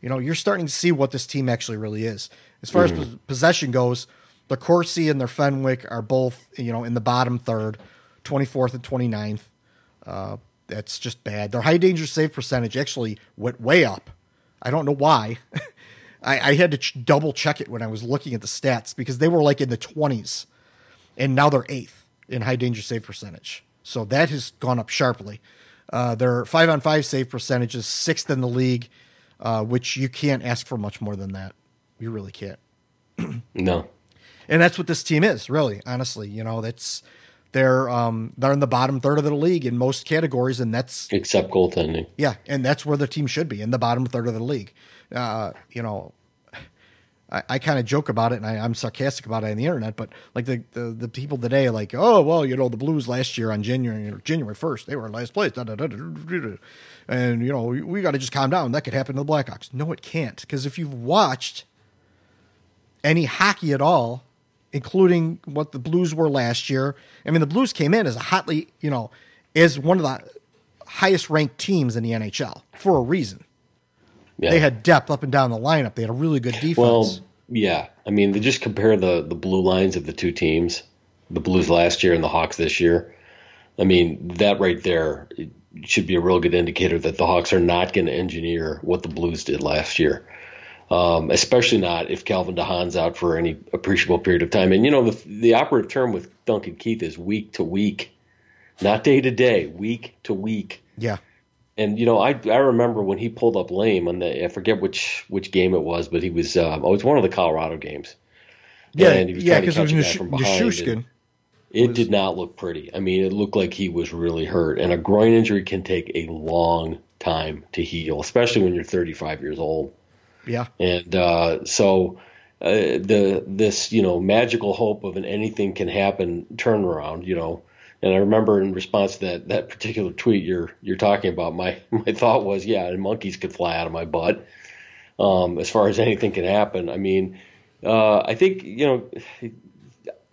you know you're starting to see what this team actually really is. As far as pos- possession goes the Corsi and their Fenwick are both you know in the bottom third 24th and 29th uh, that's just bad their high danger save percentage actually went way up I don't know why I, I had to ch- double check it when I was looking at the stats because they were like in the 20s and now they're eighth in high danger save percentage. So that has gone up sharply. Uh, their five on five save percentage is sixth in the league, uh, which you can't ask for much more than that. You really can't. No. And that's what this team is, really. Honestly, you know, that's they're um, they're in the bottom third of the league in most categories, and that's Except goaltending. yeah, and that's where the team should be in the bottom third of the league. Uh, you know, I, I kind of joke about it and I, I'm sarcastic about it on the internet, but like the, the the people today, like, oh well, you know, the Blues last year on January January first, they were in last place, da, da, da. and you know, we, we got to just calm down. That could happen to the Blackhawks. No, it can't, because if you've watched any hockey at all, including what the Blues were last year. I mean, the Blues came in as a hotly, you know, as one of the highest ranked teams in the NHL for a reason. Yeah. They had depth up and down the lineup. They had a really good defense. Well, yeah. I mean, they just compare the the blue lines of the two teams, the Blues last year and the Hawks this year. I mean, that right there should be a real good indicator that the Hawks are not going to engineer what the Blues did last year. Um, especially not if Calvin de Haan's out for any appreciable period of time. And you know, the the operative term with Duncan Keith is week to week, not day to day, week to week. yeah. And you know, I I remember when he pulled up lame on the I forget which which game it was, but he was um, oh, it was one of the Colorado games. Yeah, And he was yeah, because it was catch a guy Nish- from Nichushkin. It did not look pretty. I mean, it looked like he was really hurt, and a groin injury can take a long time to heal, especially when you're 35 years old. Yeah. And uh, so uh, the this you know magical hope of an anything can happen turnaround, you know. And I remember in response to that that particular tweet you're you're talking about, my my thought was, yeah, and monkeys could fly out of my butt. Um, as far as anything can happen, I mean, uh, I think you know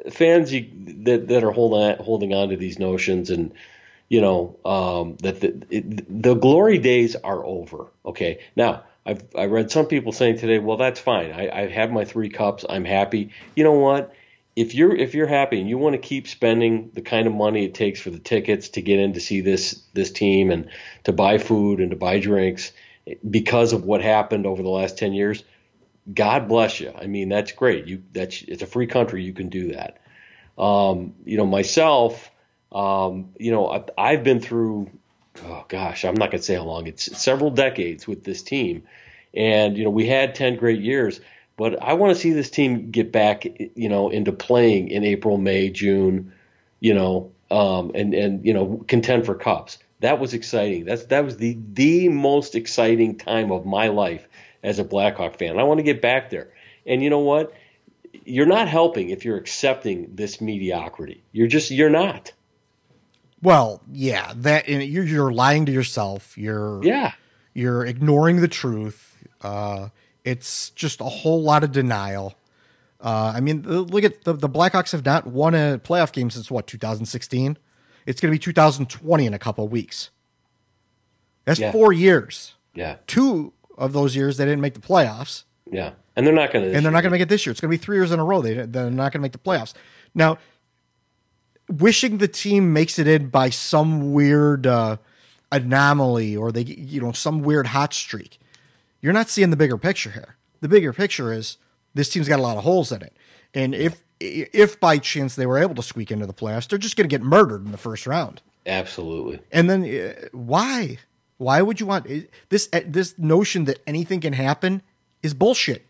fans you, that that are holding on, holding on to these notions and you know um, that the, it, the glory days are over. Okay, now I've I read some people saying today, well, that's fine. I, I have my three cups. I'm happy. You know what? If you're if you're happy and you want to keep spending the kind of money it takes for the tickets to get in to see this this team and to buy food and to buy drinks because of what happened over the last ten years, God bless you. I mean, that's great. You that's it's a free country. You can do that. Um, you know, myself, um, you know, I, I've been through. Oh gosh, I'm not gonna say how long. It's several decades with this team, and you know, we had ten great years. But I want to see this team get back, you know, into playing in April, May, June, you know, um, and and you know, contend for cups. That was exciting. That's that was the the most exciting time of my life as a Blackhawk fan. I want to get back there. And you know what? You're not helping if you're accepting this mediocrity. You're just you're not. Well, yeah, that you're you're lying to yourself. You're Yeah. you're ignoring the truth. Uh, it's just a whole lot of denial. Uh, I mean, look at the, the Blackhawks have not won a playoff game since what 2016. It's going to be 2020 in a couple of weeks. That's Yeah. four years. Yeah. Two of those years they didn't make the playoffs, Yeah. And they're not going to and they're not going to make it this year. It's going to be three years in a row. They they're not going to make the playoffs. Now, wishing the team makes it in by some weird uh, anomaly or they you know some weird hot streak. You're not seeing the bigger picture here. The bigger picture is this team's got a lot of holes in it. And if if by chance they were able to squeak into the playoffs, they're just going to get murdered in the first round. Absolutely. And then uh, why? Why would you want this? Uh, this notion that anything can happen is bullshit.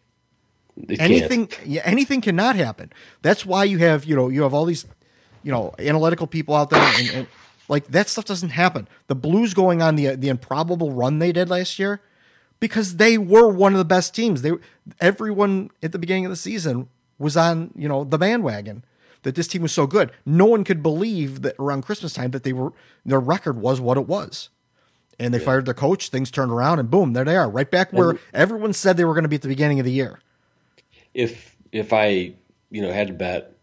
It anything, yeah, anything cannot happen. That's why you have you know you have all these you know analytical people out there, and, and like that stuff doesn't happen. The Blues going on the the improbable run they did last year because they were one of the best teams. They everyone at the beginning of the season was on you know the bandwagon that this team was so good. No one could believe that around Christmas time that they were their record was what it was. And they yeah. fired their coach, things turned around and boom, there they are, right back where and, everyone said they were going to be at the beginning of the year. If if I, you know, had to bet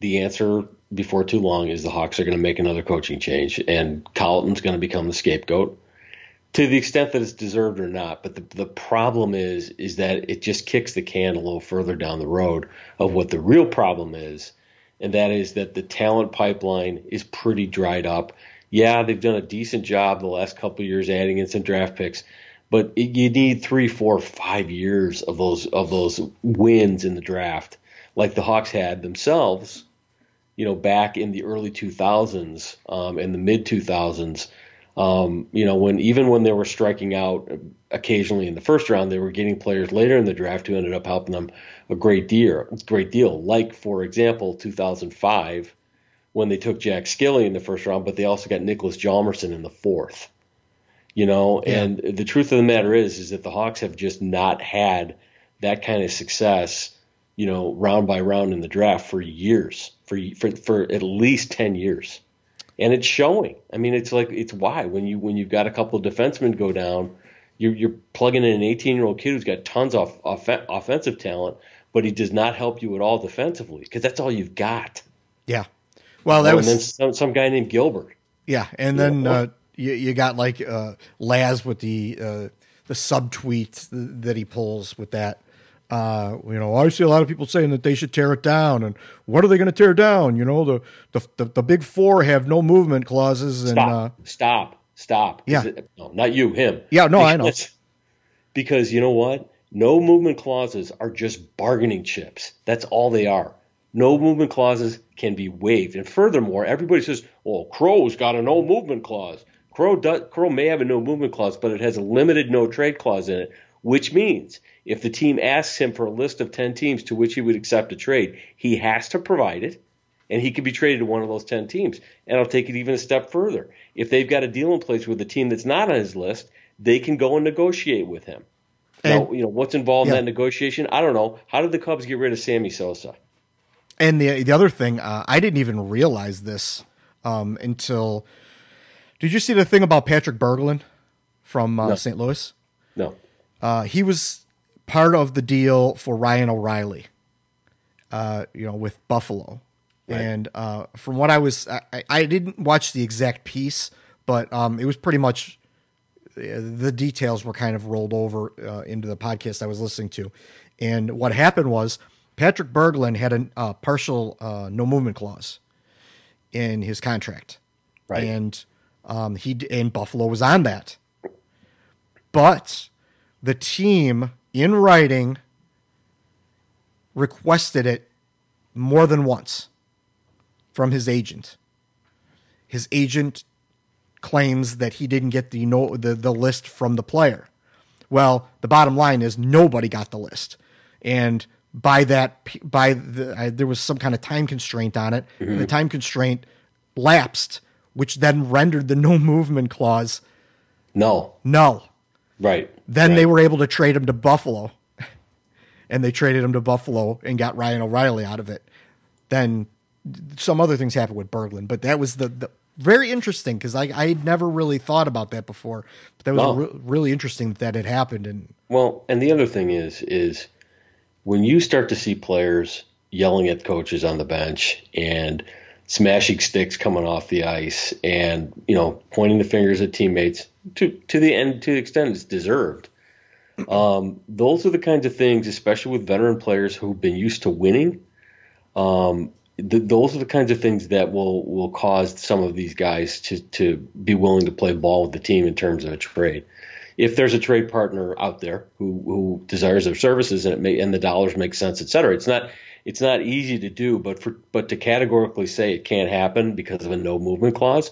the answer before too long is the Hawks are going to make another coaching change and Colliton's going to become the scapegoat to the extent that it's deserved or not. But the, the problem is is that it just kicks the can a little further down the road of what the real problem is, and that is that the talent pipeline is pretty dried up. Yeah, they've done a decent job the last couple years adding in some draft picks, but it, you need three, four, five years of those of those wins in the draft, like the Hawks had themselves. You know, back in the early 2000s um, and the mid 2000s um, you know, when even when they were striking out occasionally in the first round, they were getting players later in the draft who ended up helping them a great deal. Great deal. Like for example, 2005, when they took Jack Skille in the first round, but they also got Niklas Hjalmarsson in the fourth. You know, yeah. and the truth of the matter is, is that the Hawks have just not had that kind of success. You know, round by round in the draft for years, for for for at least ten years and it's showing. I mean, it's like it's why when you when you've got a couple of defensemen go down, you're, you're plugging in an 18 year old kid who's got tons of off, offensive talent, but he does not help you at all defensively because that's all you've got. Yeah. Well, that was and then some, some guy named Gilbert. Yeah, and then uh, you, you got like uh, Laz with the uh, the subtweet that he pulls with that. Uh, you know, I see a lot of people saying that they should tear it down, and what are they going to tear down? You know, the, the, the the big four have no movement clauses. And stop, uh, stop, stop. Yeah, it, no, not you, him. Yeah, no, because, I know. Because you know what? No movement clauses are just bargaining chips. That's all they are. No movement clauses can be waived. And furthermore, everybody says, "Well, Crow's got a no movement clause." Crow does, Crow may have a no movement clause, but it has a limited no trade clause in it, which means if the team asks him for a list of 10 teams to which he would accept a trade, he has to provide it, and he could be traded to one of those 10 teams. And I'll take it even a step further. If they've got a deal in place with a team that's not on his list, they can go and negotiate with him. And, now, you know, what's involved yeah. in that negotiation? I don't know. How did the Cubs get rid of Sammy Sosa? And the the other thing, uh, I didn't even realize this um, until. Did you see the thing about Patrick Berglund from uh, no. St. Louis? No. Uh, he was part of the deal for Ryan O'Reilly, uh, you know, with Buffalo. Right. And uh, from what I was, I, I, didn't watch the exact piece, but um, it was pretty much uh, the details were kind of rolled over uh, into the podcast I was listening to. And what happened was Patrick Berglund had a uh, partial uh, no movement clause in his contract, right? And um, he and Buffalo was on that, but the team in writing requested it more than once from his agent. His agent claims that he didn't get the no, the, the list from the player. Well, the bottom line is nobody got the list. And by that by the uh, there was some kind of time constraint on it. Mm-hmm. The time constraint lapsed, which then rendered the no movement clause no. No. Right. Then right. they were able to trade him to Buffalo, and they traded him to Buffalo and got Ryan O'Reilly out of it. Then some other things happened with Berglund, but that was the, the very interesting because I I had never really thought about that before. But that was well, re- really interesting that that had happened. And well, and the other thing is is when you start to see players yelling at coaches on the bench and smashing sticks coming off the ice and you know pointing the fingers at teammates to to the end to the extent it's deserved. Um, those are the kinds of things, especially with veteran players who've been used to winning. Um, th- those are the kinds of things that will will cause some of these guys to to be willing to play ball with the team in terms of a trade. If there's a trade partner out there who who desires their services and it may and the dollars make sense, et cetera, it's not it's not easy to do, but for but to categorically say it can't happen because of a no movement clause,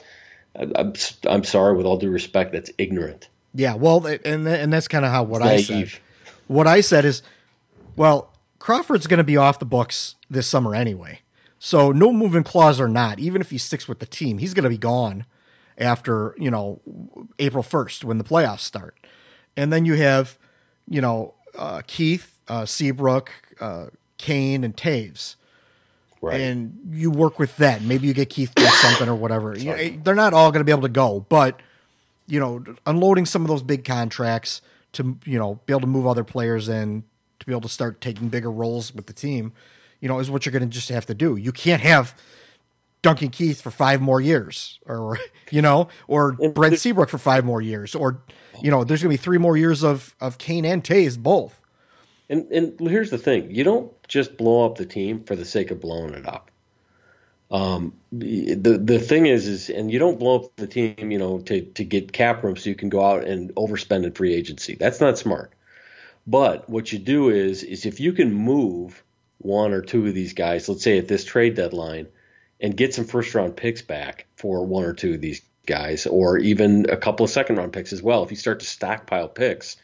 I- I'm I'm sorry with all due respect, that's ignorant. Yeah, well, and and that's kind of how what I said. What I said is, well, Crawford's going to be off the books this summer anyway. So no moving clause or not, even if he sticks with the team, he's going to be gone after you know April first when the playoffs start, and then you have you know uh, Keith, uh, Seabrook, uh, Kane, and Toews. Right. And you work with that. Maybe you get Keith do something or whatever. You they're not all going to be able to go, but you know, unloading some of those big contracts to you know be able to move other players in to be able to start taking bigger roles with the team, you know, is what you're going to just have to do. You can't have Duncan Keith for five more years, or you know, or Brent Seabrook for five more years, or you know, there's going to be three more years of of Kane and Toews both. And and here's the thing: you don't just blow up the team for the sake of blowing it up. Um, the the thing is, is and you don't blow up the team, you know, to to get cap room so you can go out and overspend in free agency. That's not smart. But what you do is is if you can move one or two of these guys, let's say at this trade deadline, and get some first round picks back for one or two of these guys, or even a couple of second round picks as well. If you start to stockpile picks,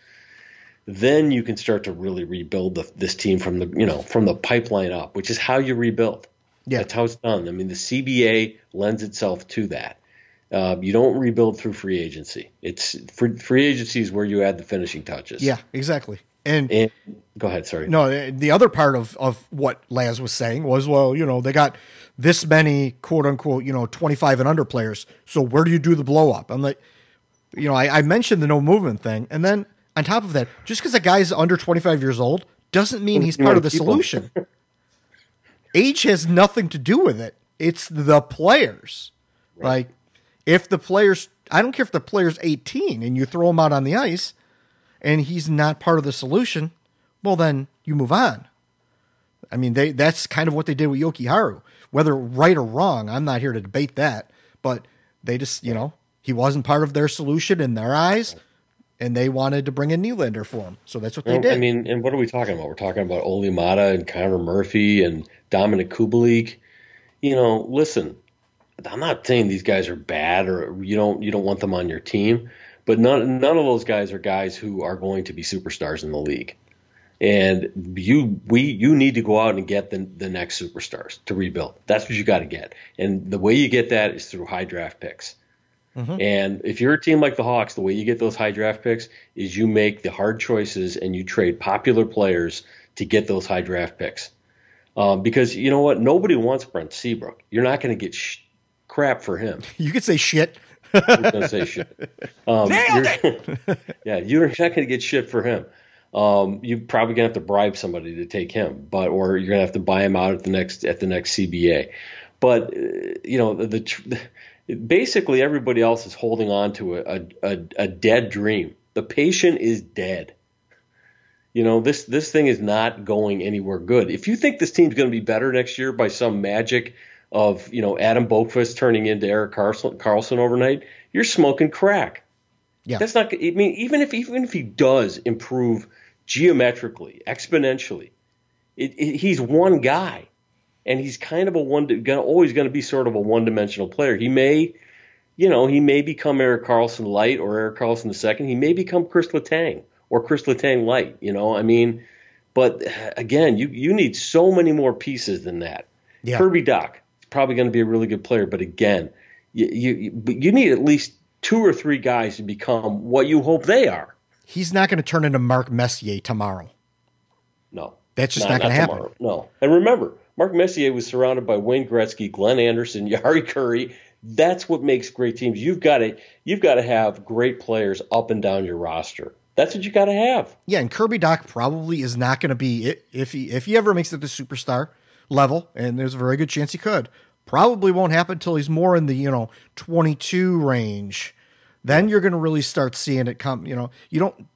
then you can start to really rebuild the, this team from the you know from the pipeline up, which is how you rebuild. Yeah. That's how it's done. I mean, the CBA lends itself to that. Uh, you don't rebuild through free agency. It's free, free agency is where you add the finishing touches. Yeah, exactly. And, And go ahead. Sorry. no, the other part of of what Laz was saying was, well, you know, they got this many quote unquote, you know, 25 and under players. So where do you do the blow up? I'm like, you know, I, I mentioned the no movement thing, and then on top of that, just because a guy's under 25 years old doesn't mean he's part of the solution. Age has nothing to do with it. It's the players. Like, if the players, I don't care if the player's 18 and you throw him out on the ice and he's not part of the solution, well, then you move on. I mean, they that's kind of what they did with Jokiharju. Whether right or wrong, I'm not here to debate that, but they just, you know, he wasn't part of their solution in their eyes, and they wanted to bring in Nylander for him. So that's what they Well, did. I mean, and what are we talking about? We're talking about Olli Maatta and Connor Murphy and Dominik Kubalik. You know, listen, I'm not saying these guys are bad or you don't you don't want them on your team, but none none of those guys are guys who are going to be superstars in the league. And you we you need to go out and get the the next superstars to rebuild. That's what you got to get. And the way you get that is through high draft picks. And if you're a team like the Hawks, the way you get those high draft picks is you make the hard choices and you trade popular players to get those high draft picks. Um, because you know what? Nobody wants Brent Seabrook. You're not going to get sh- crap for him. you could say shit. I'm going to say shit. Um, you're- yeah, you're not going to get shit for him. Um, you're probably going to have to bribe somebody to take him, but or you're going to have to buy him out at the next at the next CBA. But uh, you know the, the tr- basically everybody else is holding on to a, a, a dead dream. The patient is dead. You know this this thing is not going anywhere good. If you think this team's going to be better next year by some magic of you know Adam Boqvist turning into Erik Karlsson, Karlsson overnight, you're smoking crack. Yeah. That's not. I mean, even if even if he does improve geometrically, exponentially, it, it, he's one guy, and he's kind of a one. Gonna, always going to be sort of a one-dimensional player. He may, you know, he may become Erik Karlsson light or Erik Karlsson the second. He may become Kris Letang or Kris Letang light. You know, I mean, but again, you you need so many more pieces than that. Yeah. Kirby Dach is probably going to be a really good player, but again, you you you need at least two or three guys to become what you hope they are. He's not going to turn into Mark Messier tomorrow. No, That's just not gonna happen. tomorrow. No, and remember, Mark Messier was surrounded by Wayne Gretzky, Glenn Anderson, Jari Kurri. That's what makes great teams. You've got to you've got to have great players up and down your roster. That's what you got to have. Yeah, and Kirby Dach probably is not going to be it if he if he ever makes it to superstar level, and there's a very good chance he could. Probably won't happen until he's more in the you know 22 range. Then you're going to really start seeing it come. You know, you don't.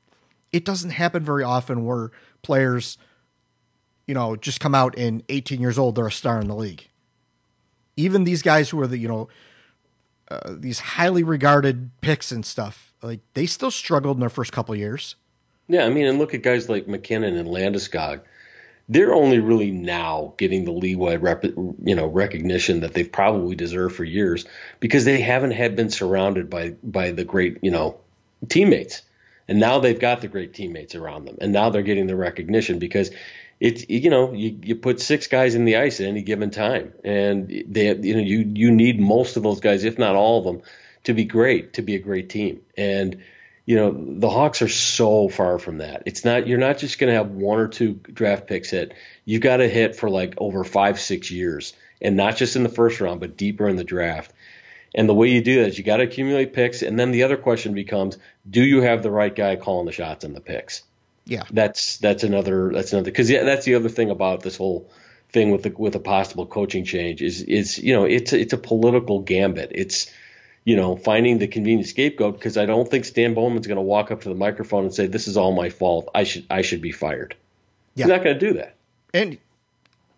It doesn't happen very often where players, you know, just come out in 18 years old. They're a star in the league. Even these guys who are the you know uh, these highly regarded picks and stuff, like they still struggled in their first couple years. Yeah, I mean, and look at guys like MacKinnon and Landeskog. they're only really now getting the leeway, rep, you know, recognition that they've probably deserved for years because they haven't had been surrounded by by the great, you know, teammates, and now they've got the great teammates around them, and now they're getting the recognition because it's you know you, you put six guys in the ice at any given time, and they you know you you need most of those guys, if not all of them, to be great, to be a great team, and you know the Hawks are so far from that. It's not you're not just going to have one or two draft picks hit. You've got to hit for like over five six years, and not just in the first round, but deeper in the draft. And the way you do that is you got to accumulate picks, and then the other question becomes: Do you have the right guy calling the shots on the picks? Yeah, that's that's another that's another because yeah, that's the other thing about this whole thing with the with a possible coaching change is is you know it's it's a political gambit. It's you know finding the convenient scapegoat because I don't think Stan Bowman's going to walk up to the microphone and say this is all my fault. I should I should be fired. Yeah. He's not going to do that. And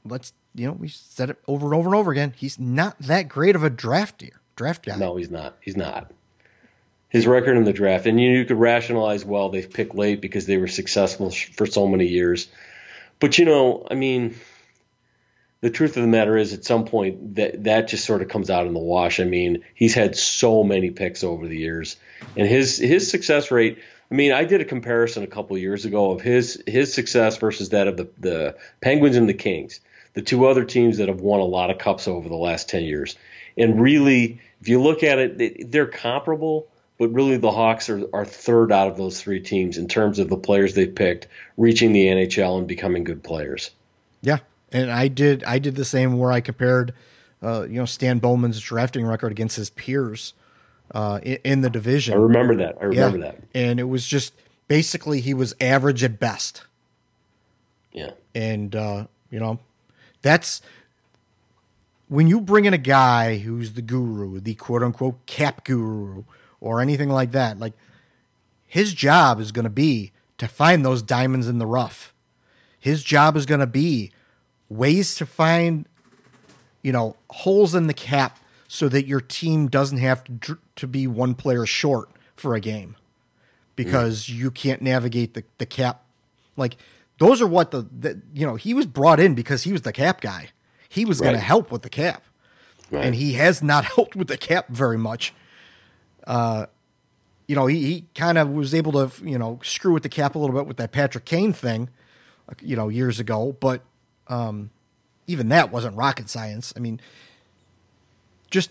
let's you know we said it over and over and over again. He's not that great of a draft year draft guy. No, he's not. He's not his record in the draft, and you, you could rationalize, well, they've picked late because they were successful for so many years. But you know, I mean, the truth of the matter is, at some point, that that just sort of comes out in the wash. I mean, he's had so many picks over the years, and his his success rate. I mean, I did a comparison a couple years ago of his his success versus that of the the Penguins and the Kings, the two other teams that have won a lot of cups over the last ten years. And really, if you look at it, they're comparable but really the Hawks are, are third out of those three teams in terms of the players they picked reaching the NHL and becoming good players. Yeah, and I did I did the same where I compared, uh, you know, Stan Bowman's drafting record against his peers uh, in, in, the division. I remember that. I remember yeah. that. And it was just basically he was average at best. Yeah, and uh, you know, that's when you bring in a guy who's the guru, the quote unquote cap guru or anything like that. Like his job is going to be to find those diamonds in the rough. His job is going to be ways to find you know holes in the cap so that your team doesn't have to to be one player short for a game because mm. you can't navigate the, the cap like those are what the, the, you know he was brought in because he was the cap guy he was right. going to help with the cap right. and he has not helped with the cap very much uh, you know, he, he kind of was able to, you know, screw with the cap a little bit with that Patrick Kane thing, you know, years ago. But um, even that wasn't rocket science. I mean, just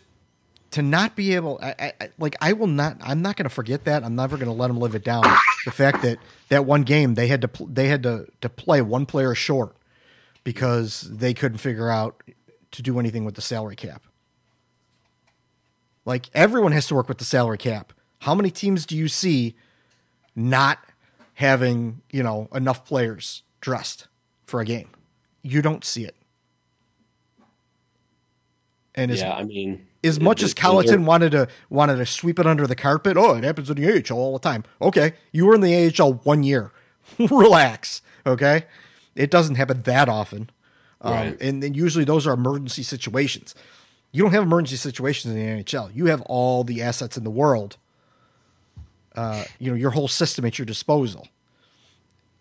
to not be able, I, I like, I will not, I'm not going to forget that. I'm never going to let him live it down. the fact that that one game they had to, they had to, to play one player short because they couldn't figure out to do anything with the salary cap. Like everyone has to work with the salary cap. How many teams do you see not having, you know, enough players dressed for a game? You don't see it. And as, yeah, I mean, as much it, as Colliton wanted to wanted to sweep it under the carpet, oh, it happens in the AHL all the time. Okay, you were in the AHL one year. Relax, okay? It doesn't happen that often, um, right. and, then usually those are emergency situations. You don't have emergency situations in the NHL. You have all the assets in the world. Uh, you know your whole system at your disposal.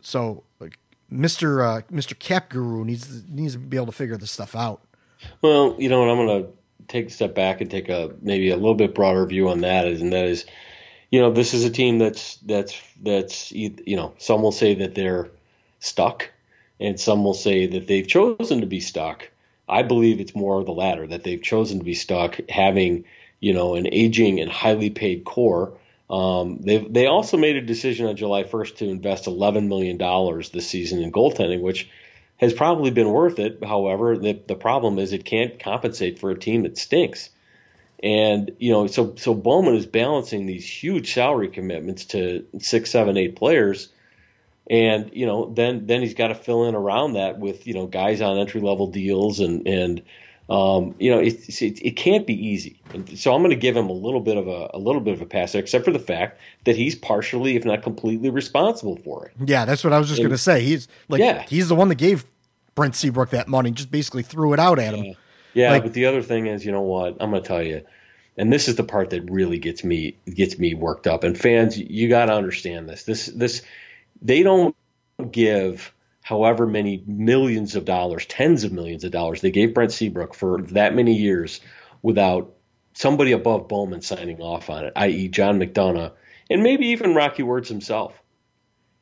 So, like, Mister uh, Mister Cap Guru needs needs to be able to figure this stuff out. Well, you know what? I'm going to take a step back and take a maybe a little bit broader view on that. Is and that is, you know, this is a team that's that's that's you know some will say that they're stuck, and some will say that they've chosen to be stuck. I believe it's more of the latter that they've chosen to be stuck having you know an aging and highly paid core. Um, they they also made a decision on July 1st to invest 11 million dollars this season in goaltending, which has probably been worth it. However, the the problem is it can't compensate for a team that stinks. And you know, so so Bowman is balancing these huge salary commitments to six, seven, eight players and you know then then he's got to fill in around that with you know guys on entry level deals and and um, you know it, it, it can't be easy. And so I'm going to give him a little bit of a, a little bit of a pass except for the fact that he's partially if not completely responsible for it. Yeah that's what I was just going to say. He's like yeah. he's the one that gave Brent Seabrook that money just basically threw it out at him. Yeah, yeah like, but the other thing is you know what? I'm going to tell you and this is the part that really gets me gets me worked up. And fans you got to understand this. This this they don't give however many millions of dollars, tens of millions of dollars they gave Brent Seabrook for that many years without somebody above Bowman signing off on it, i.e., John McDonough, and maybe even Rocky Wirtz himself.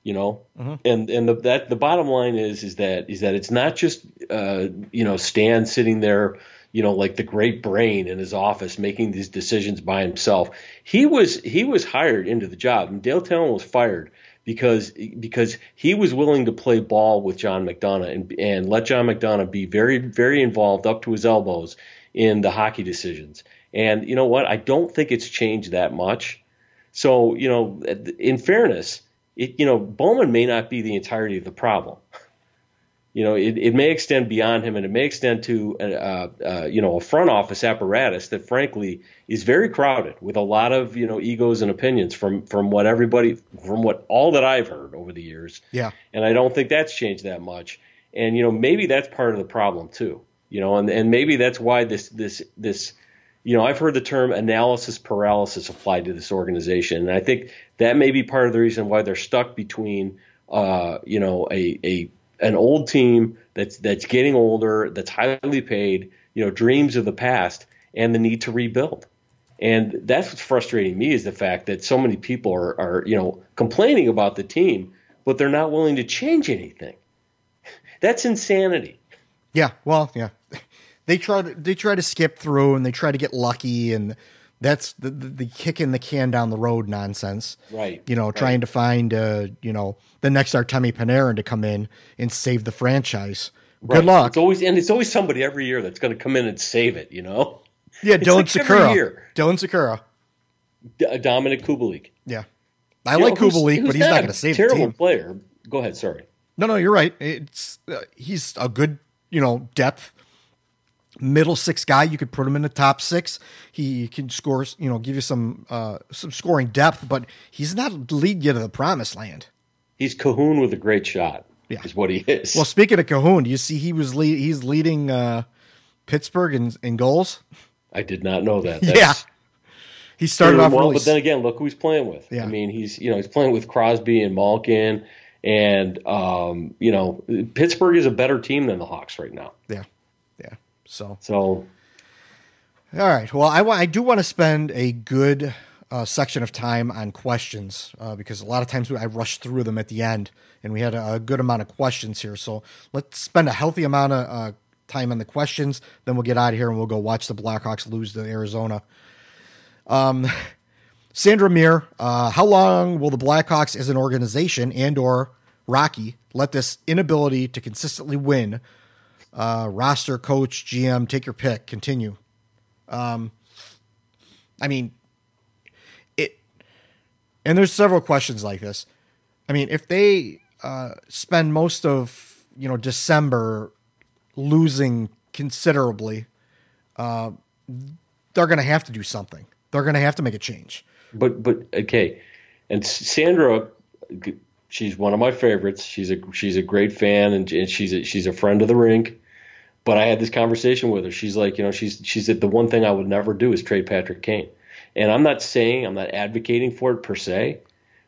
You know, Mm-hmm. and and the that the bottom line is is that is that it's not just uh, you know Stan sitting there, you know, like the great brain in his office making these decisions by himself. He was he was hired into the job, and Dale Tallon was fired because because he was willing to play ball with John McDonough and and let John McDonough be very very involved up to his elbows in the hockey decisions. And you know what? I don't think it's changed that much. So you know, in fairness, it you know Bowman may not be the entirety of the problem. You know, it, it may extend beyond him, and it may extend to uh, uh, you know a front office apparatus that, frankly, is very crowded with a lot of you know egos and opinions from from what everybody from what all that I've heard over the years. Yeah. And I don't think that's changed that much. And you know, maybe that's part of the problem too. You know, and and maybe that's why this this this you know, I've heard the term analysis paralysis applied to this organization, and I think that may be part of the reason why they're stuck between, uh, you know, a, a an old team that's that's getting older, that's highly paid, you know, dreams of the past, and the need to rebuild. And that's what's frustrating me is the fact that so many people are, are you know, complaining about the team, but they're not willing to change anything. That's insanity. Yeah, well, yeah. They try to they try to skip through and they try to get lucky and that's the the, the kicking the can down the road nonsense. Right, You know, right. trying to find uh, you know, the next Artemi Panarin to come in and save the franchise. Good luck. It's always and it's always somebody every year that's going to come in and save it. You know. yeah, it's Dylan like every Sikura. year. Dylan Sikura. D- Dominik Kubalik. Yeah. I You like know, who's- Kubalik, who's but he's not a going to save the terrible team. player. Go ahead. Sorry. No, no, you're right. It's uh, he's a good, you know, depth middle six guy. You could put him in the top six. He can score, you know, give you some uh some scoring depth, but he's not lead you to the promised land. He's Kahun with a great shot. Yeah. Is what he is. Well, speaking of Kahun, do you see he was lead, he's leading uh Pittsburgh in, in goals. I did not know that. Yeah. He started off well, really but then again, look who he's playing with. Yeah. I mean, he's you know he's playing with Crosby and Malkin, and um, you know Pittsburgh is a better team than the Hawks right now. yeah, yeah. So So All right. Well, I, wa- I do want to spend a good uh, section of time on questions uh, because a lot of times I rush through them at the end, and we had a, a good amount of questions here. So let's spend a healthy amount of uh, time on the questions. Then we'll get out of here and we'll go watch the Blackhawks lose to Arizona. Um, Sandra Muir, uh, how long will the Blackhawks as an organization and or Rocky let this inability to consistently win uh, roster, coach, GM, take your pick, continue? Um, I mean, it, and there's several questions like this. I mean, if they uh, spend most of you know December losing considerably, uh, they're going to have to do something. They're going to have to make a change. But but okay, and Sandra, she's one of my favorites. She's a she's a great fan, and, and she's a, she's a friend of the rink. But I had this conversation with her. She's like, you know, she's she said the one thing I would never do is trade Patrick Kane. And I'm not saying I'm not advocating for it per se,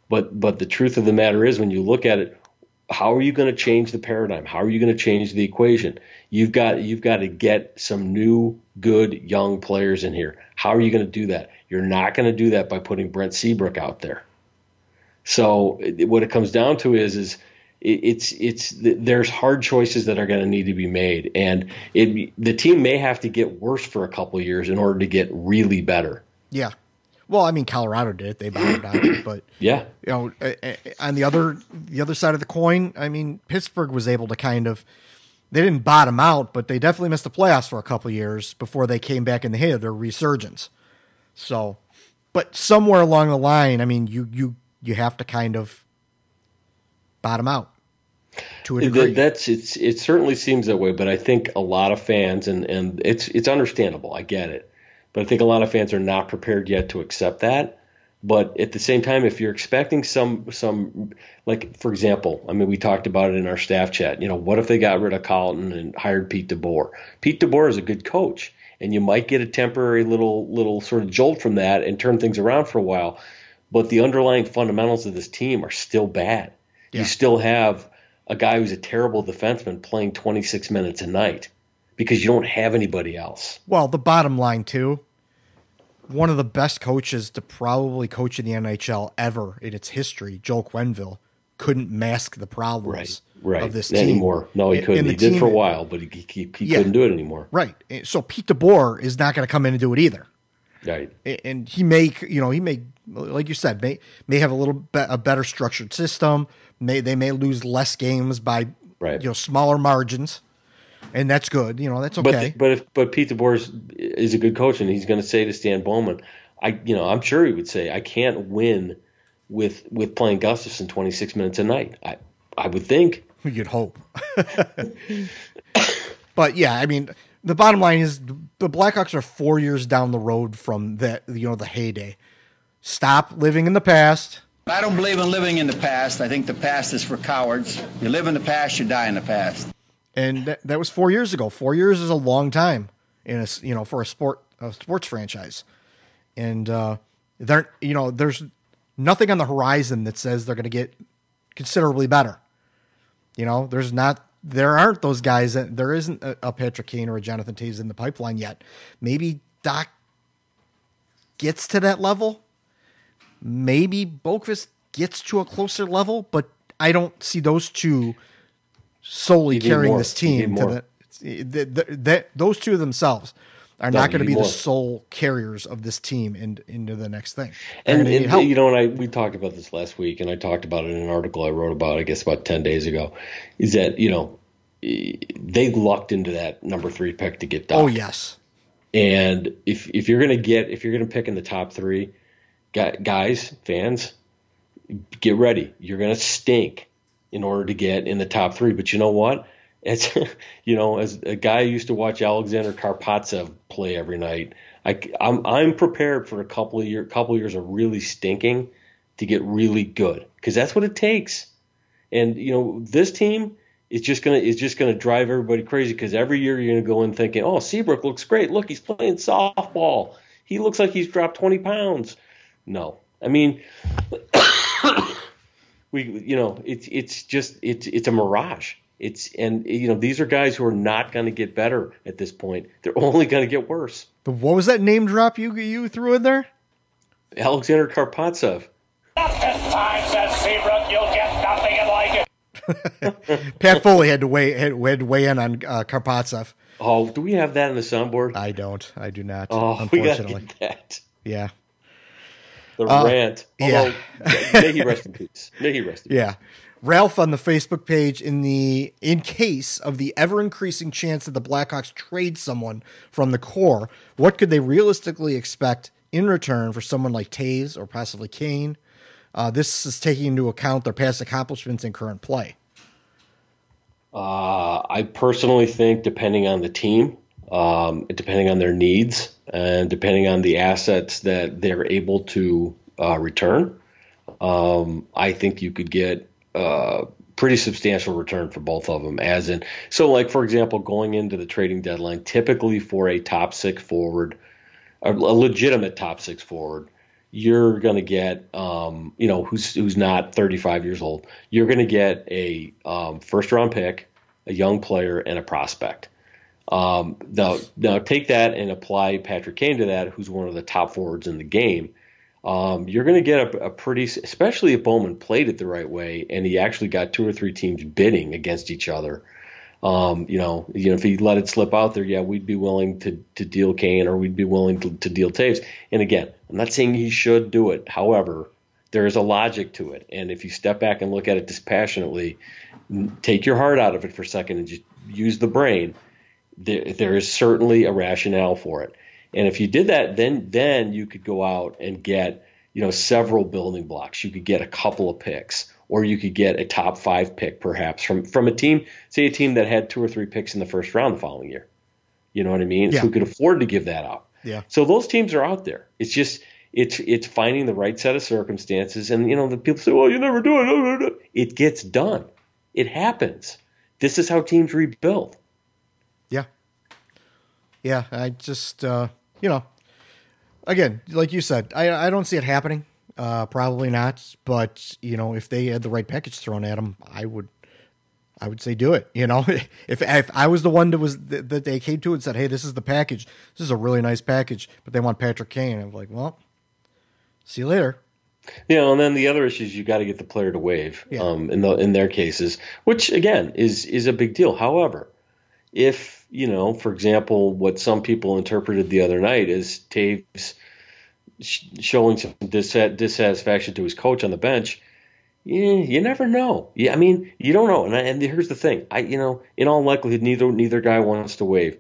but but the truth of the matter is when you look at it, how are you going to change the paradigm? How are you going to change the equation? You've got you've got to get some new good young players in here. How are you going to do that? You're not going to do that by putting Brent Seabrook out there. So what it comes down to is is it's it's there's hard choices that are going to need to be made, and it the team may have to get worse for a couple of years in order to get really better. Yeah. Well, I mean, Colorado did it; they bottomed out, but Yeah, you know, on the other the other side of the coin, I mean, Pittsburgh was able to kind of they didn't bottom out, but they definitely missed the playoffs for a couple of years before they came back in the hit of their resurgence. So, but somewhere along the line, I mean, you you you have to kind of bottom out to a degree. that's it's it certainly seems that way, but I think a lot of fans and and it's it's understandable. I get it, but I think a lot of fans are not prepared yet to accept that. But at the same time, if you're expecting some some like for example, I mean we talked about it in our staff chat. You know, what if they got rid of Colton and hired Pete DeBoer? Pete DeBoer is a good coach, and you might get a temporary little little sort of jolt from that and turn things around for a while. But the underlying fundamentals of this team are still bad. You still have a guy who's a terrible defenseman playing 26 minutes a night because you don't have anybody else. Well, the bottom line too, one of the best coaches to probably coach in the NHL ever in its history, Joel Quenville, couldn't mask the problems Right. Right. of this team anymore. No, he And- couldn't. and He did for a while, but he, he, he Yeah. couldn't do it anymore. Right. So Pete DeBoer is not going to come in and do it either. Right. And he may, you know, he may, like you said, may may have a little bit a better structured system. May they may lose less games by Right. you know smaller margins, and that's good. You know, that's But okay. but if but Pete DeBoer is, is a good coach, and he's going to say to Stan Bowman, I you know I'm sure he would say I can't win with with playing Gustafsson 26 minutes a night. I I would think. You'd hope. but yeah, I mean, the bottom line is the Blackhawks are four years down the road from that, you know, the heyday. Stop living in the past. I don't believe in living in the past. I think the past is for cowards. You live in the past, you die in the past. And that, that was four years ago. Four years is a long time in a, you know, for a sport, a sports franchise. And, uh, there, you know, there's nothing on the horizon that says they're going to get considerably better. You know, there's not, there aren't those guys that there isn't a, a Patrick Kane or a Jonathan Toews in the pipeline yet. Maybe Dach gets to that level. Maybe Boqvist gets to a closer level, but I don't see those two solely carrying more. this team to the, the, the, the those two themselves are No, not going to be the sole carriers of this team in, into the next thing. They're And, you know, and I we talked about this last week, and I talked about it in an article I wrote about, I guess, about ten days ago. Is that you know they lucked into that number three pick to get oh, Dach. oh yes, And if if you're gonna get if you're gonna pick in the top three, guys, fans, get ready. You're gonna stink in order to get in the top three. But you know what? It's you know, as a guy used to watch Alexander Karpovtsev play every night, I, am I'm prepared for a couple of year couple of years of really stinking to get really good because that's what it takes. And you know, this team is just gonna is just gonna drive everybody crazy because every year you're gonna go in thinking, oh, Seabrook looks great. Look, he's playing softball. He looks like he's dropped 20 pounds. No, I mean, we you know it's it's just it's it's a mirage. It's and you know these are guys who are not going to get better at this point. They're only going to get worse. but what was that name drop you you threw in there? Alexander Karpovtsev. This time, says Seabrook, you'll get nothing like it. Pat Foley had to weigh had, had to weigh in on uh, Karpovtsev. Oh, do we have that in the soundboard? I don't. I do not. oh, we got to get that. yeah. The Uh, rant. yeah. May he rest in peace. May he rest in peace. Yeah. Ralph on the Facebook page in the in case of the ever increasing chance that the Blackhawks trade someone from the core, what could they realistically expect in return for someone like Toews or possibly Kane? Uh, this is taking into account their past accomplishments and current play. Uh, I personally think, depending on the team, um, depending on their needs, and depending on the assets that they're able to uh, return, um, I think you could get a pretty substantial return for both of them. As in, so like for example, going into the trading deadline, typically for a top six forward, a, a legitimate top six forward, you're going to get, um, you know, who's who's not 35 years old. You're going to get a um, first round pick, a young player, and a prospect. Um, now, now take that and apply Patrick Kane to that, who's one of the top forwards in the game. Um, you're going to get a, a pretty, especially if Bowman played it the right way and he actually got two or three teams bidding against each other. Um, you know, you know, if he let it slip out there, yeah, we'd be willing to to deal Kane or we'd be willing to, to deal Toews. And again, I'm not saying he should do it. However, there is a logic to it, and if you step back and look at it dispassionately, take your heart out of it for a second and just use the brain. There, there is certainly a rationale for it. And if you did that, then then you could go out and get you know several building blocks. You could get a couple of picks, or you could get a top five pick perhaps from from a team, say a team that had two or three picks in the first round the following year. You know what I mean? Yeah. Who could afford to give that up? Yeah. So those teams are out there. It's just it's it's finding the right set of circumstances, and you know the people say, "Well, you never do it." It gets done. It happens. This is how teams rebuild. Yeah. I just, uh, you know, again, like you said, I, I don't see it happening. Uh, probably not. But, you know, if they had the right package thrown at them, I would I would say do it. You know, if if I was the one that was that that they came to and said, "Hey, this is the package. This is a really nice package," but they want Patrick Kane, I'm like, well, see you later. Yeah, and then the other issue is you got to get the player to waive. Yeah. Um, in the in their cases, which again is is a big deal. However, if you know, for example, what some people interpreted the other night as Toews showing some dissatisfaction to his coach on the bench, you, you never know. Yeah, I mean, you don't know. And, I, and here's the thing: I, you know, in all likelihood, neither neither guy wants to waive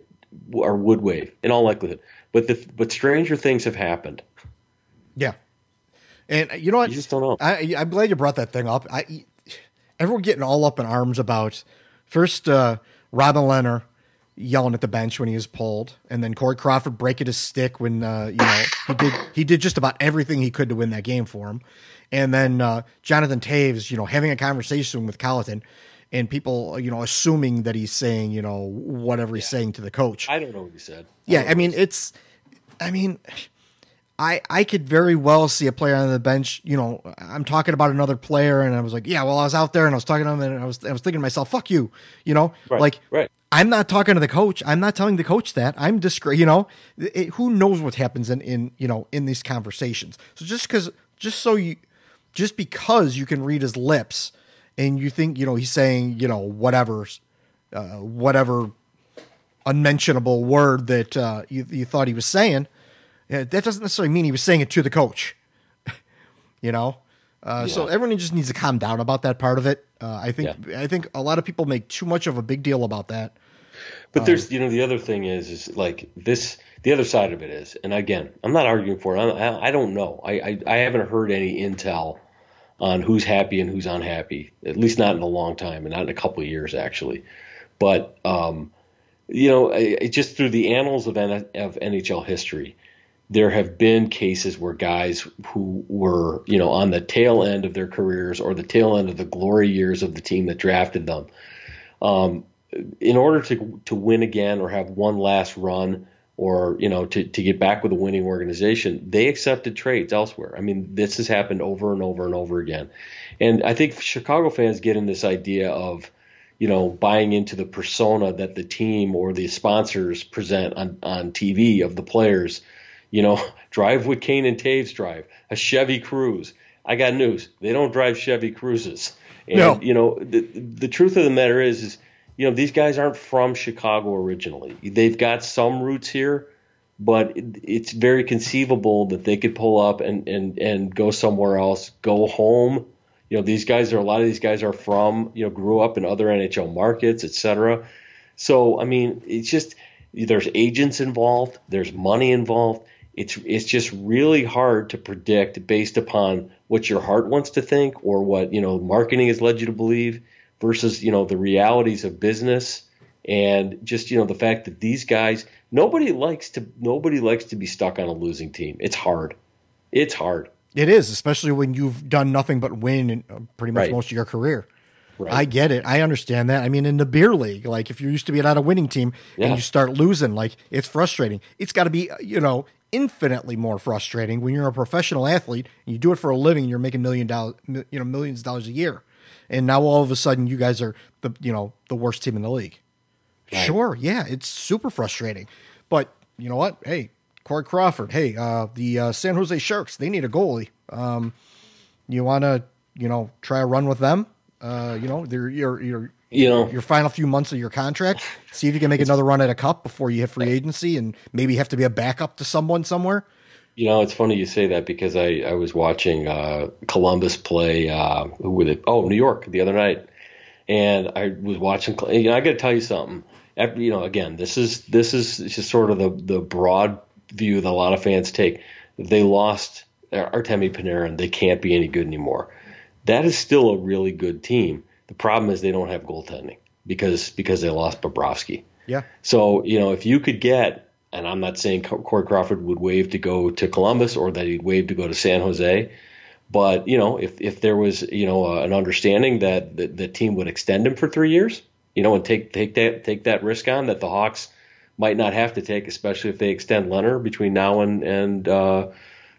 or would wave In all likelihood, but the but stranger things have happened. Yeah. And you know what? You just don't know. I, I'm glad you brought that thing up. I, everyone getting all up in arms about first uh, Robin Lehner yelling at the bench when he was pulled, and then Corey Crawford breaking his stick when uh, you know he did he did just about everything he could to win that game for him, and then uh, Jonathan Toews, you know, having a conversation with Colliton. And people, you know, assuming that he's saying, you know, whatever he's saying to the coach. I don't know what he said. Yeah, I mean, it's, I mean, I I could very well see a player on the bench. You know, I'm talking about another player, and I was like, yeah, well, I was out there and I was talking to him, and I was I was thinking to myself, fuck you, you know, Right, like, right. I'm not talking to the coach. I'm not telling the coach that. I'm just, you know, it, who knows what happens in in you know in these conversations. So just because, just so you, just because you can read his lips, and you think you know he's saying you know whatever, uh, whatever unmentionable word that uh, you, you thought he was saying, that doesn't necessarily mean he was saying it to the coach. you know, uh, so everyone just needs to calm down about that part of it. Uh, I think I think a lot of people make too much of a big deal about that. But there's, you know, the other thing is, is like this. The other side of it is, and again, I'm not arguing for it. I, I don't know. I, I, I haven't heard any intel on who's happy and who's unhappy. At least not in a long time, and not in a couple of years actually. But um, you know, I, I- just through the annals of, N- of NHL history, there have been cases where guys who were, you know, on the tail end of their careers or the tail end of the glory years of the team that drafted them, um, in order to to win again or have one last run or you know to, to get back with a winning organization, they accepted trades elsewhere. I mean, this has happened over and over and over again, and I think Chicago fans get in this idea of you know buying into the persona that the team or the sponsors present on on TV of the players. You know, drive with Kane and Toews drive a Chevy Cruze. I got news: they don't drive Chevy Cruzes. And No. you know, the the truth of the matter is, is you know these guys aren't from Chicago originally. They've got some roots here, but it, it's very conceivable that they could pull up and and and go somewhere else, go home. You know, these guys are a lot of these guys are from you know grew up in other NHL markets, et cetera. So I mean, it's just there's agents involved, there's money involved. It's it's just really hard to predict based upon what your heart wants to think or what you know marketing has led you to believe versus you know the realities of business and just you know the fact that these guys nobody likes to nobody likes to be stuck on a losing team. It's hard. It's hard. It is, especially when you've done nothing but win in uh, pretty much Right. most of your career. Right. I get it. I understand that. I mean, in the beer league, like if you're used to be on a winning team Yeah. and you start losing, like it's frustrating. It's got to be, you know, infinitely more frustrating when you're a professional athlete and you do it for a living. And you're making million dollars, you know, millions of dollars a year, and now all of a sudden you guys are the, you know, the worst team in the league. Sure, yeah, it's super frustrating, but you know what? Hey, Corey Crawford. Hey, uh, the uh, San Jose Sharks. They need a goalie. Um, you want to, you know, try a run with them? Uh, you know, your your You know. your final few months of your contract. See if you can make another run at a cup before you hit free agency, and maybe have to be a backup to someone somewhere. You know, it's funny you say that because I, I was watching uh, Columbus play uh, who with it? Oh, New York the other night, and I was watching. You know, I got to tell you something. You know, again, this is this is just sort of the the broad view that a lot of fans take. They lost Artemi Panarin. They can't be any good anymore. That is still a really good team. The problem is they don't have goaltending because because they lost Bobrovsky. Yeah, So, you know, if you could get, and I'm not saying Corey Crawford would waive to go to Columbus or that he'd waive to go to San Jose, but, you know, if, if there was, you know, uh, an understanding that the, the team would extend him for three years, you know, and take, take that, take that risk on that the Hawks might not have to take, especially if they extend Lehner between now and, and, uh,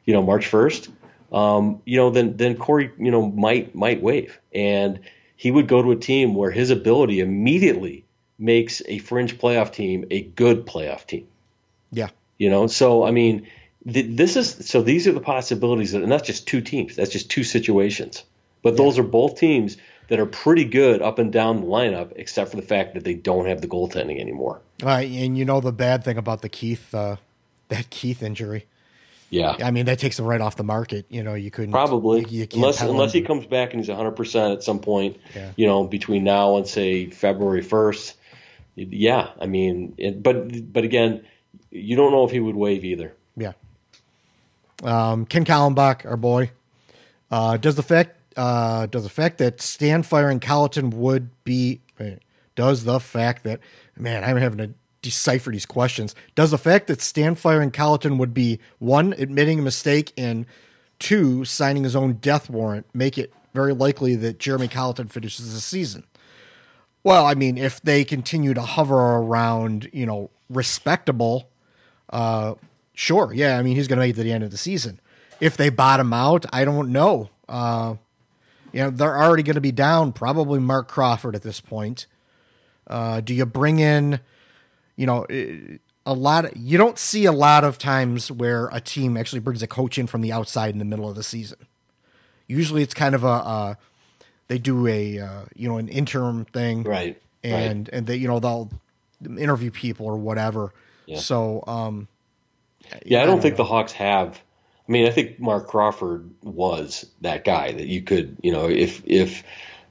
you know, March 1st, um, you know, then, then Corey, you know, might, might waive. And, he would go to a team where his ability immediately makes a fringe playoff team a good playoff team. Yeah. You know, so I mean, th- this is so these are the possibilities, that, and that's just two teams. That's just two situations. But those are both teams that are pretty good up and down the lineup, except for the fact that they don't have the goaltending anymore. All right, and you know the bad thing about the Keith, uh, that Keith injury. Yeah, I mean that takes him right off the market. You know, you couldn't probably you, you unless unless he comes back and he's 100 percent at some point. Yeah. You know, between now and say February 1st. Yeah, I mean, it, but but again, you don't know if he would waive either. Yeah. Um, Ken Kallenbach, our boy, uh, does the fact uh, does the fact that Stan Fire and Colliton would be does the fact that man I'm having to decipher these questions does the fact that Stan Fire and Colliton would be one admitting a mistake and two signing his own death warrant make it very likely that Jeremy Colliton finishes the season. Well, I mean, if they continue to hover around, you know, respectable, uh, sure, yeah. I mean, he's going to make it to the end of the season. If they bottom out, I don't know. Uh, you know, they're already going to be down probably Marc Crawford at this point. Uh, do you bring in, you know, eh, a lot? you don't see a lot of times where a team actually brings a coach in from the outside in the middle of the season. Usually, it's kind of a uh, they do a uh, you know an interim thing, right? And and they you know they'll interview people or whatever. Yeah. So um, Yeah, I don't think the Hawks have. I mean, I think Marc Crawford was that guy that you could, you know, if if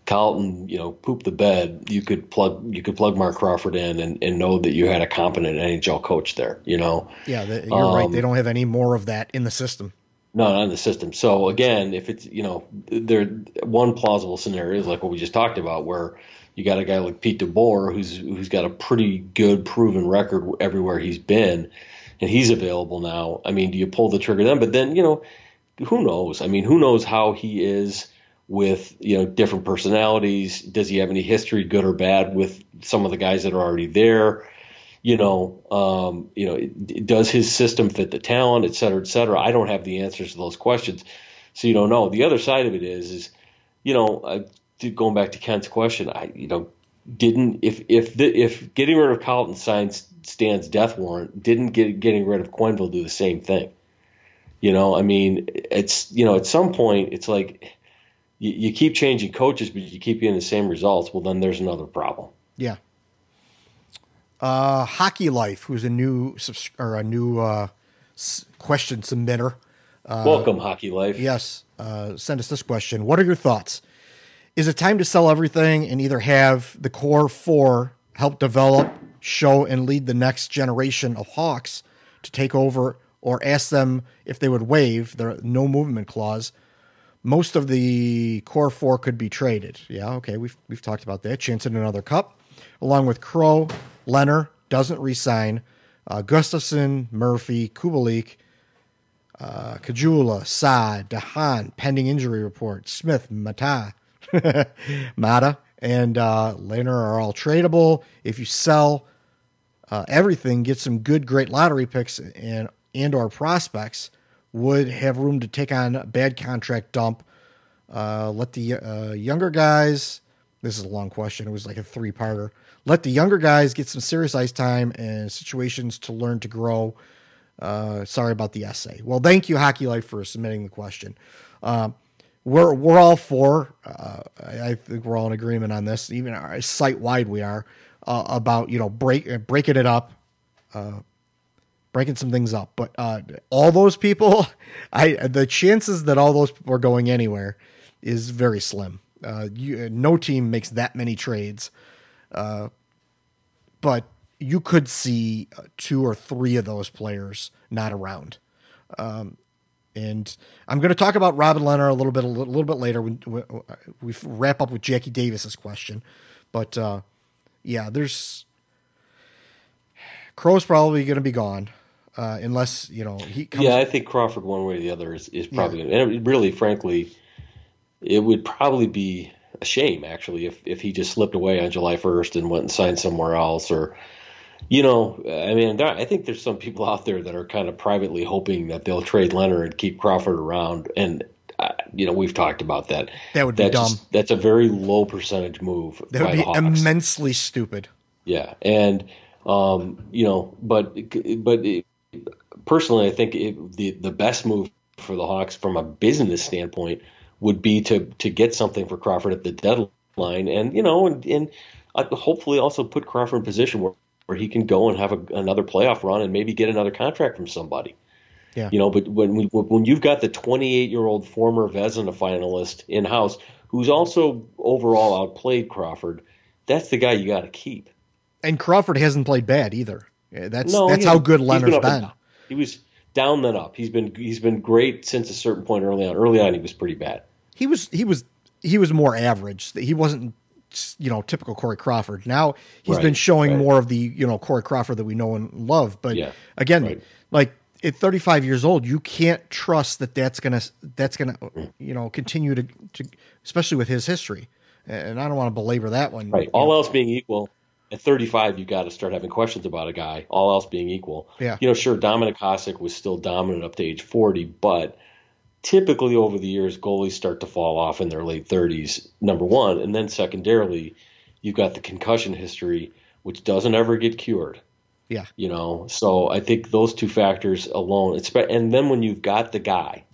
Colliton, you know, pooped the bed, you could plug you could plug Marc Crawford in and, and know that you had a competent NHL coach there. You know, yeah, they, you're right. Um, They don't have any more of that in the system. no, not in the system. So again, if it's you know, there one plausible scenario is like what we just talked about, where you got a guy like Pete DeBoer who's who's got a pretty good proven record everywhere he's been, and he's available now. I mean, do you pull the trigger then? But then you know, who knows? I mean, who knows how he is with you know different personalities? Does he have any history, good or bad, with some of the guys that are already there? you know, um, you know, does his system fit the talent, et cetera, et cetera? I don't have the answers to those questions, so you don't know. The other side of it is, is you know, uh, going back to Kent's question, I, you know, didn't if if the, if getting rid of Colliton signs Stan's death warrant, didn't get getting rid of Quenneville do the same thing? You know, I mean, it's you know, at some point, it's like you, you keep changing coaches, but you keep getting the same results. Well, then there's another problem. Yeah. Uh, Hockey Life, who's a new subs- or a new uh, s- question submitter. Uh, Welcome, Hockey Life. Yes. Uh, send us this question. What are your thoughts? Is it time to sell everything and either have the core four help develop, show, and lead the next generation of Hawks to take over, or ask them if they would waive their no movement clause? Most of the core four could be traded. Yeah, okay, we've we've talked about that. Chance in another cup, along with Crow, Lehner doesn't resign, uh, Gustafsson, Murphy, Kubalik, uh, Caggiula, Sa, de Haan, pending injury report, Smith, Maatta, Maatta, and uh, Lehner are all tradable. If you sell uh, everything, get some good, great lottery picks and and or prospects, would have room to take on a bad contract dump. Uh, let the uh, younger guys. This is a long question. It was like a three parter. Let the younger guys get some serious ice time and situations to learn to grow. Uh, sorry about the essay. Well, thank you, Hockey Life, for submitting the question. Um, we're we're all for. Uh, I, I think we're all in agreement on this. Even site wide, we are uh, about you know break breaking it up, uh, breaking some things up. But uh, all those people, I the chances that all those people are going anywhere is very slim. Uh, you, no team makes that many trades, uh, but you could see uh, two or three of those players not around. Um, and I'm going to talk about Robin Lehner a little bit a little, bit later when, when we wrap up with Jackie Davis's question. But uh, yeah, there's Crow's probably going to be gone uh, unless you know he. Comes yeah, I think Crawford, one way or the other, is, is probably to. And really, frankly, it would probably be a shame actually if if he just slipped away on July 1st and went and signed somewhere else, or you know, I mean, there, I think there's some people out there that are kind of privately hoping that they'll trade Lehner and keep Crawford around, and I, You know, we've talked about that. That would be that's dumb. Just, that's a very low percentage move. That would be immensely stupid. Yeah, and um, you know, but but personally, I think it, the the best move for the Hawks from a business standpoint would be to to get something for Crawford at the deadline, and you know, and, and uh, hopefully also put Crawford in a position where, where he can go and have a, another playoff run and maybe get another contract from somebody. Yeah. You know, but when we, when you've got the 28 year old former Vezina finalist in house who's also overall outplayed Crawford, that's the guy you got to keep. And Crawford hasn't played bad either. That's No, that's how good Lehner's and been. He was down then up. He's been he's been great since a certain point early on. Early on, he was pretty bad. He was he was he was more average. He wasn't you know typical Corey Crawford. Now he's Right, been showing right. more of the you know Corey Crawford that we know and love. But Yeah, again, right. like at 35 years old, you can't trust that that's gonna that's gonna you know continue to, to especially with his history. And I don't want to belabor that one. Right. All else being equal, at 35, you got to start having questions about a guy. All else being equal. Yeah. You know, sure, Dominik Hasek was still dominant up to age 40, but typically over the years, goalies start to fall off in their late 30s, number one. And then secondarily, you've got the concussion history, which doesn't ever get cured. Yeah. You know, so I think those two factors alone, it's, and then when you've got the guy,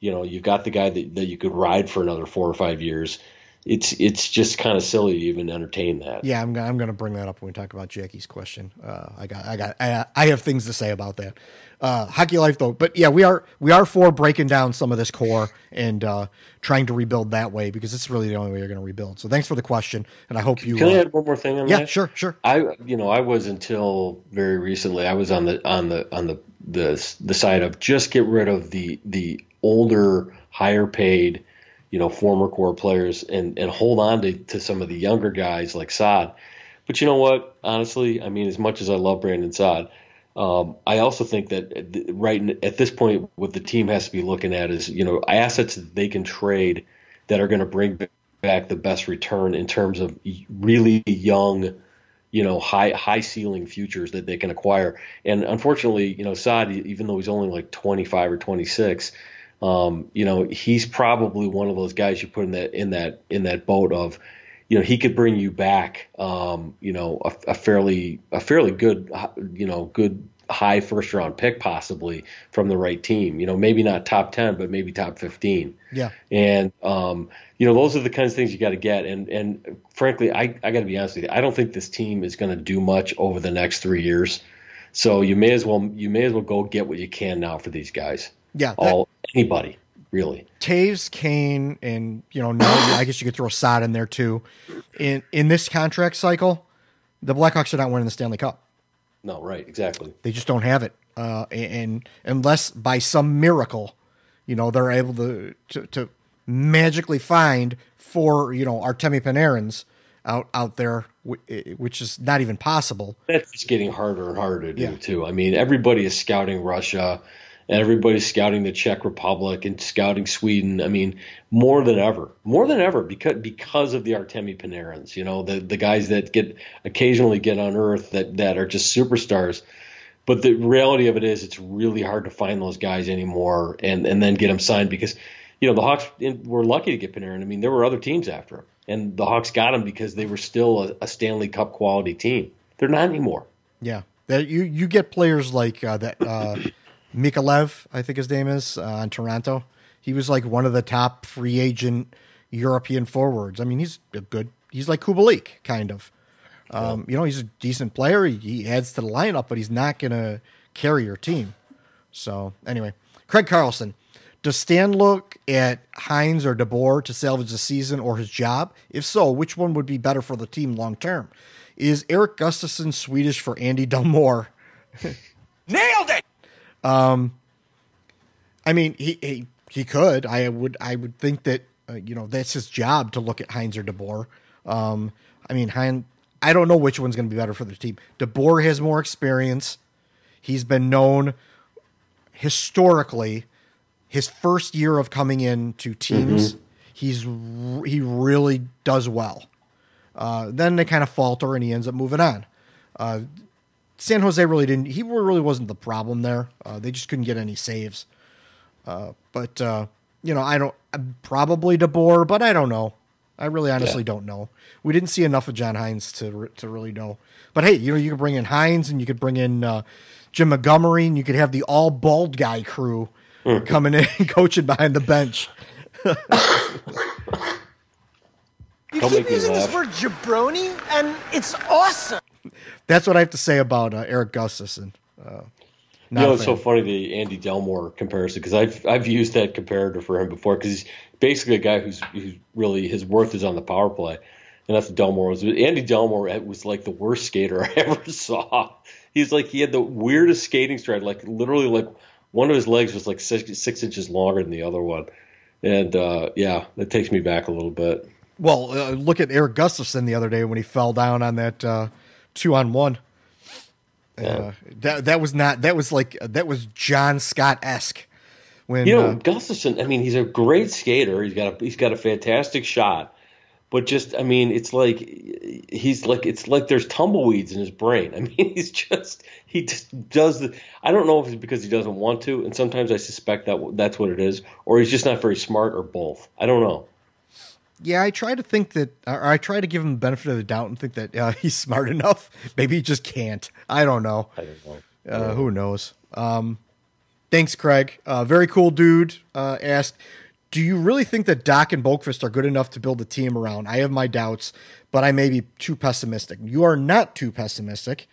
you know, you've got the guy that, that you could ride for another four or five years. It's it's just kind of silly to even entertain that. Yeah, I'm I'm going to bring that up when we talk about Jackie's question. Uh, I got I got I, I have things to say about that. Uh, hockey life though, but yeah, we are we are for breaking down some of this core and uh, trying to rebuild that way because it's really the only way you're going to rebuild. So thanks for the question, and I hope you. Can I uh, add one more thing on yeah, that? sure, sure. I you know I was until very recently I was on the on the on the the the side of just get rid of the the older higher paid you know former core players and and hold on to, to some of the younger guys like Saad. But you know what? Honestly, I mean, as much as I love Brandon Saad, um, I also think that right n- at this point, what the team has to be looking at is you know assets that they can trade that are going to bring back the best return in terms of really young, you know, high high ceiling futures that they can acquire. And unfortunately, you know, Saad, even though he's only like 25 or 26, um, you know, he's probably one of those guys you put in that in that in that boat of, you know, he could bring you back, um, you know, a, a fairly a fairly good, you know, good high first round pick possibly from the right team. You know, maybe not top 10, but maybe top 15. Yeah. And um, you know, those are the kinds of things you got to get. And and frankly, I I got to be honest with you, I don't think this team is going to do much over the next three years. So you may as well you may as well go get what you can now for these guys. Yeah, that- all anybody really. Toews, Kane, and you know now I guess you could throw Saad in there too. In in this contract cycle, the Blackhawks are not winning the Stanley Cup. No, right, exactly. They just don't have it. Uh, and unless by some miracle, you know, they're able to, to, to magically find four, you know, Artemi Panarins out, out there, which is not even possible. That's just getting harder and harder to do Yeah. too. I mean, everybody is scouting Russia, and everybody's scouting the Czech Republic and scouting Sweden. I mean, more than ever, more than ever, because because of the Artemi Panarins. You know, the the guys that get occasionally get unearthed that that are just superstars. But the reality of it is, it's really hard to find those guys anymore, and and then get them signed because, you know, the Hawks were lucky to get Panarin. I mean, there were other teams after him, and the Hawks got him because they were still a, a Stanley Cup quality team. They're not anymore. Yeah. You, you get players like uh, that, uh, Mikheyev, I think his name is, uh, on Toronto. He was like one of the top free agent European forwards. I mean, he's a good, he's like Kubalik, kind of. Um, You know, he's a decent player. He, adds to the lineup, but he's not going to carry your team. So, anyway, Craig Carlson. Does Stan look at Hynes or DeBoer to salvage the season or his job? If so, which one would be better for the team long term? Is Erik Gustafsson Swedish for Andy Delmore? Nailed it! Um, I mean, he, he he could. I would I would think that uh, you know that's his job to look at Hynes or DeBoer. Um, I mean, Hynes. I don't know which one's going to be better for the team. DeBoer has more experience. He's been known historically. His first year of coming into teams, Mhm. he's he really does well. Uh, then they kind of falter, and he ends up moving on. Uh, San Jose really didn't. He really wasn't the problem there. Uh, they just couldn't get any saves. Uh, but uh, you know, I don't probably DeBoer, but I don't know. I really honestly Yeah. don't know. We didn't see enough of John Hynes to to really know. But hey, you know, you could bring in Hynes and you could bring in uh, Jim Montgomery and you could have the all bald guy crew coming in and coaching behind the bench. You Don't keep make me using this word jabroni, and it's awesome. That's what I have to say about uh, Erik Gustafsson. Uh, You know, it's so funny the Andy Delmore comparison because I've I've used that comparator for him before because he's basically a guy who's who's really his worth is on the power play, and that's what Delmore was. Andy Delmore was like the worst skater I ever saw. He's like he had the weirdest skating stride, like literally like one of his legs was like six, six inches longer than the other one, and uh, yeah, that takes me back a little bit. Well, uh, look at Erik Gustafsson the other day when he fell down on that uh, two on one. Uh, that that was not that was like that was John Scott esque. When You know, uh, Gustafsson. I mean, he's a great skater. He's got a he's got a fantastic shot, but just I mean, it's like he's like it's like there's tumbleweeds in his brain. I mean, he's just he just does the. I don't know if it's because he doesn't want to, and sometimes I suspect that that's what it is, or he's just not very smart, or both. I don't know. Yeah, I try to think that, or I try to give him the benefit of the doubt and think that uh, he's smart enough. Maybe he just can't. I don't know. I don't know. Uh, who knows? Um, thanks, Craig. Uh, very cool dude. Uh, asked, do you really think that Dach and Boqvist are good enough to build a team around? I have my doubts, but I may be too pessimistic. You are not too pessimistic.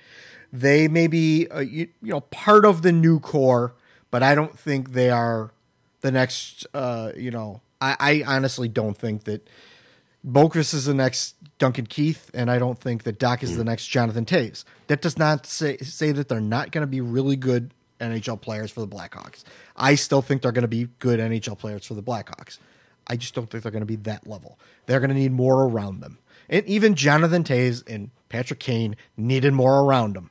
They may be, uh, you, you know, part of the new core, but I don't think they are the next. Uh, you know, I, I honestly don't think that Boqvist is the next Duncan Keith, and I don't think that Dach is the next Jonathan Toews. That does not say say that they're not going to be really good NHL players for the Blackhawks. I still think they're going to be good NHL players for the Blackhawks. I just don't think they're going to be that level. They're going to need more around them. And even Jonathan Toews and Patrick Kane needed more around them.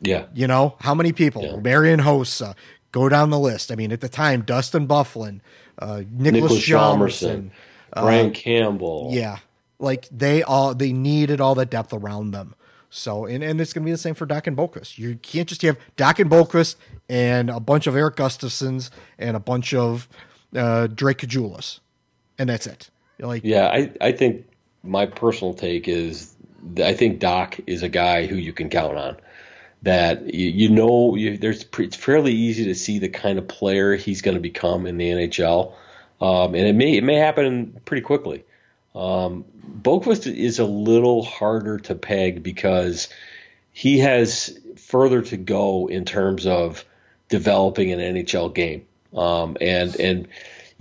Yeah, You know, how many people? Marian Hossa, go down the list. I mean, at the time, Dustin Byfuglien, uh, Niklas Niklas. Hjalmarsson, Brian Campbell. Yeah. Like they all they needed all that depth around them. So and, and it's gonna be the same for Dach and Boqvist. You can't just have Dach and Boqvist and a bunch of Erik Gustafssons and a bunch of uh, Drake Caggiulas. And that's it. You're like Yeah, I, I think my personal take is I think Dach is a guy who you can count on. That you, you know, you, there's it's fairly easy to see the kind of player he's going to become in the NHL, um, and it may it may happen pretty quickly. Um, Boqvist is a little harder to peg because he has further to go in terms of developing an NHL game. Um, and and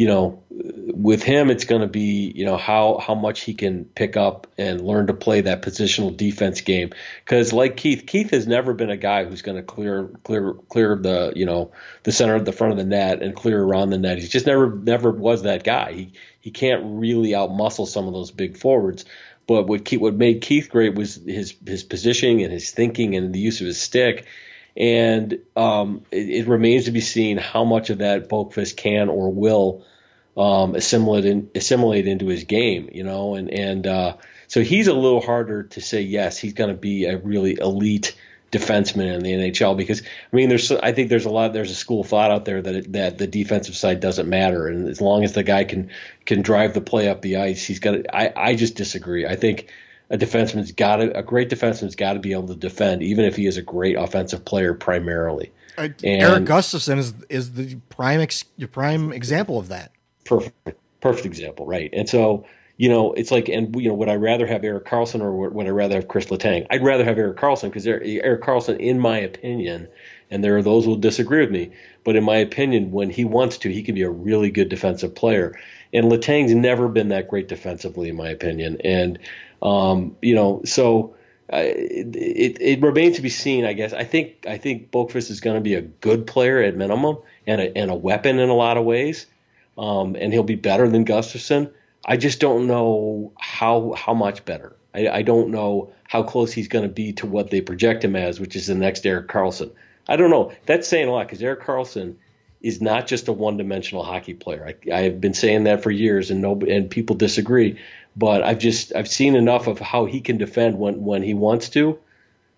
you know, with him, it's going to be you know how how much he can pick up and learn to play that positional defense game. Because like Keith, Keith has never been a guy who's going to clear clear clear the you know the center of the front of the net and clear around the net. He's just never never was that guy. He he can't really outmuscle some of those big forwards. But what Keith, what made Keith great was his his positioning and his thinking and the use of his stick. And um, it, it remains to be seen how much of that Boqvist can or will um, assimilate in, assimilate into his game. You know, and and uh, so he's a little harder to say yes. He's going to be a really elite defenseman in the NHL because I mean there's I think there's a lot there's a school of thought out there that it, that the defensive side doesn't matter and as long as the guy can can drive the play up the ice he's got I I just disagree I think a defenseman's got to a great defenseman's got to be able to defend even if he is a great offensive player primarily uh, and- Erik Gustafsson is is the prime ex, your prime example of that. Perfect perfect example right? And so you know it's like and you know would I rather have Erik Karlsson or would I rather have Kris Letang? I'd rather have Erik Karlsson because Erik Karlsson in my opinion and there are those who will disagree with me but in my opinion when he wants to he can be a really good defensive player. And Letang's never been that great defensively in my opinion. And um, you know so uh, it, it, it remains to be seen, I guess. I think I think Boqvist is going to be a good player at minimum and a, and a weapon in a lot of ways, um, and he'll be better than Gustafsson. I just don't know how how much better. I, I don't know how close he's going to be to what they project him as, which is the next Erik Karlsson. I don't know. That's saying a lot because Erik Karlsson is not just a one-dimensional hockey player. I, I have been saying that for years, and no, and people disagree. But I've just I've seen enough of how he can defend when when he wants to.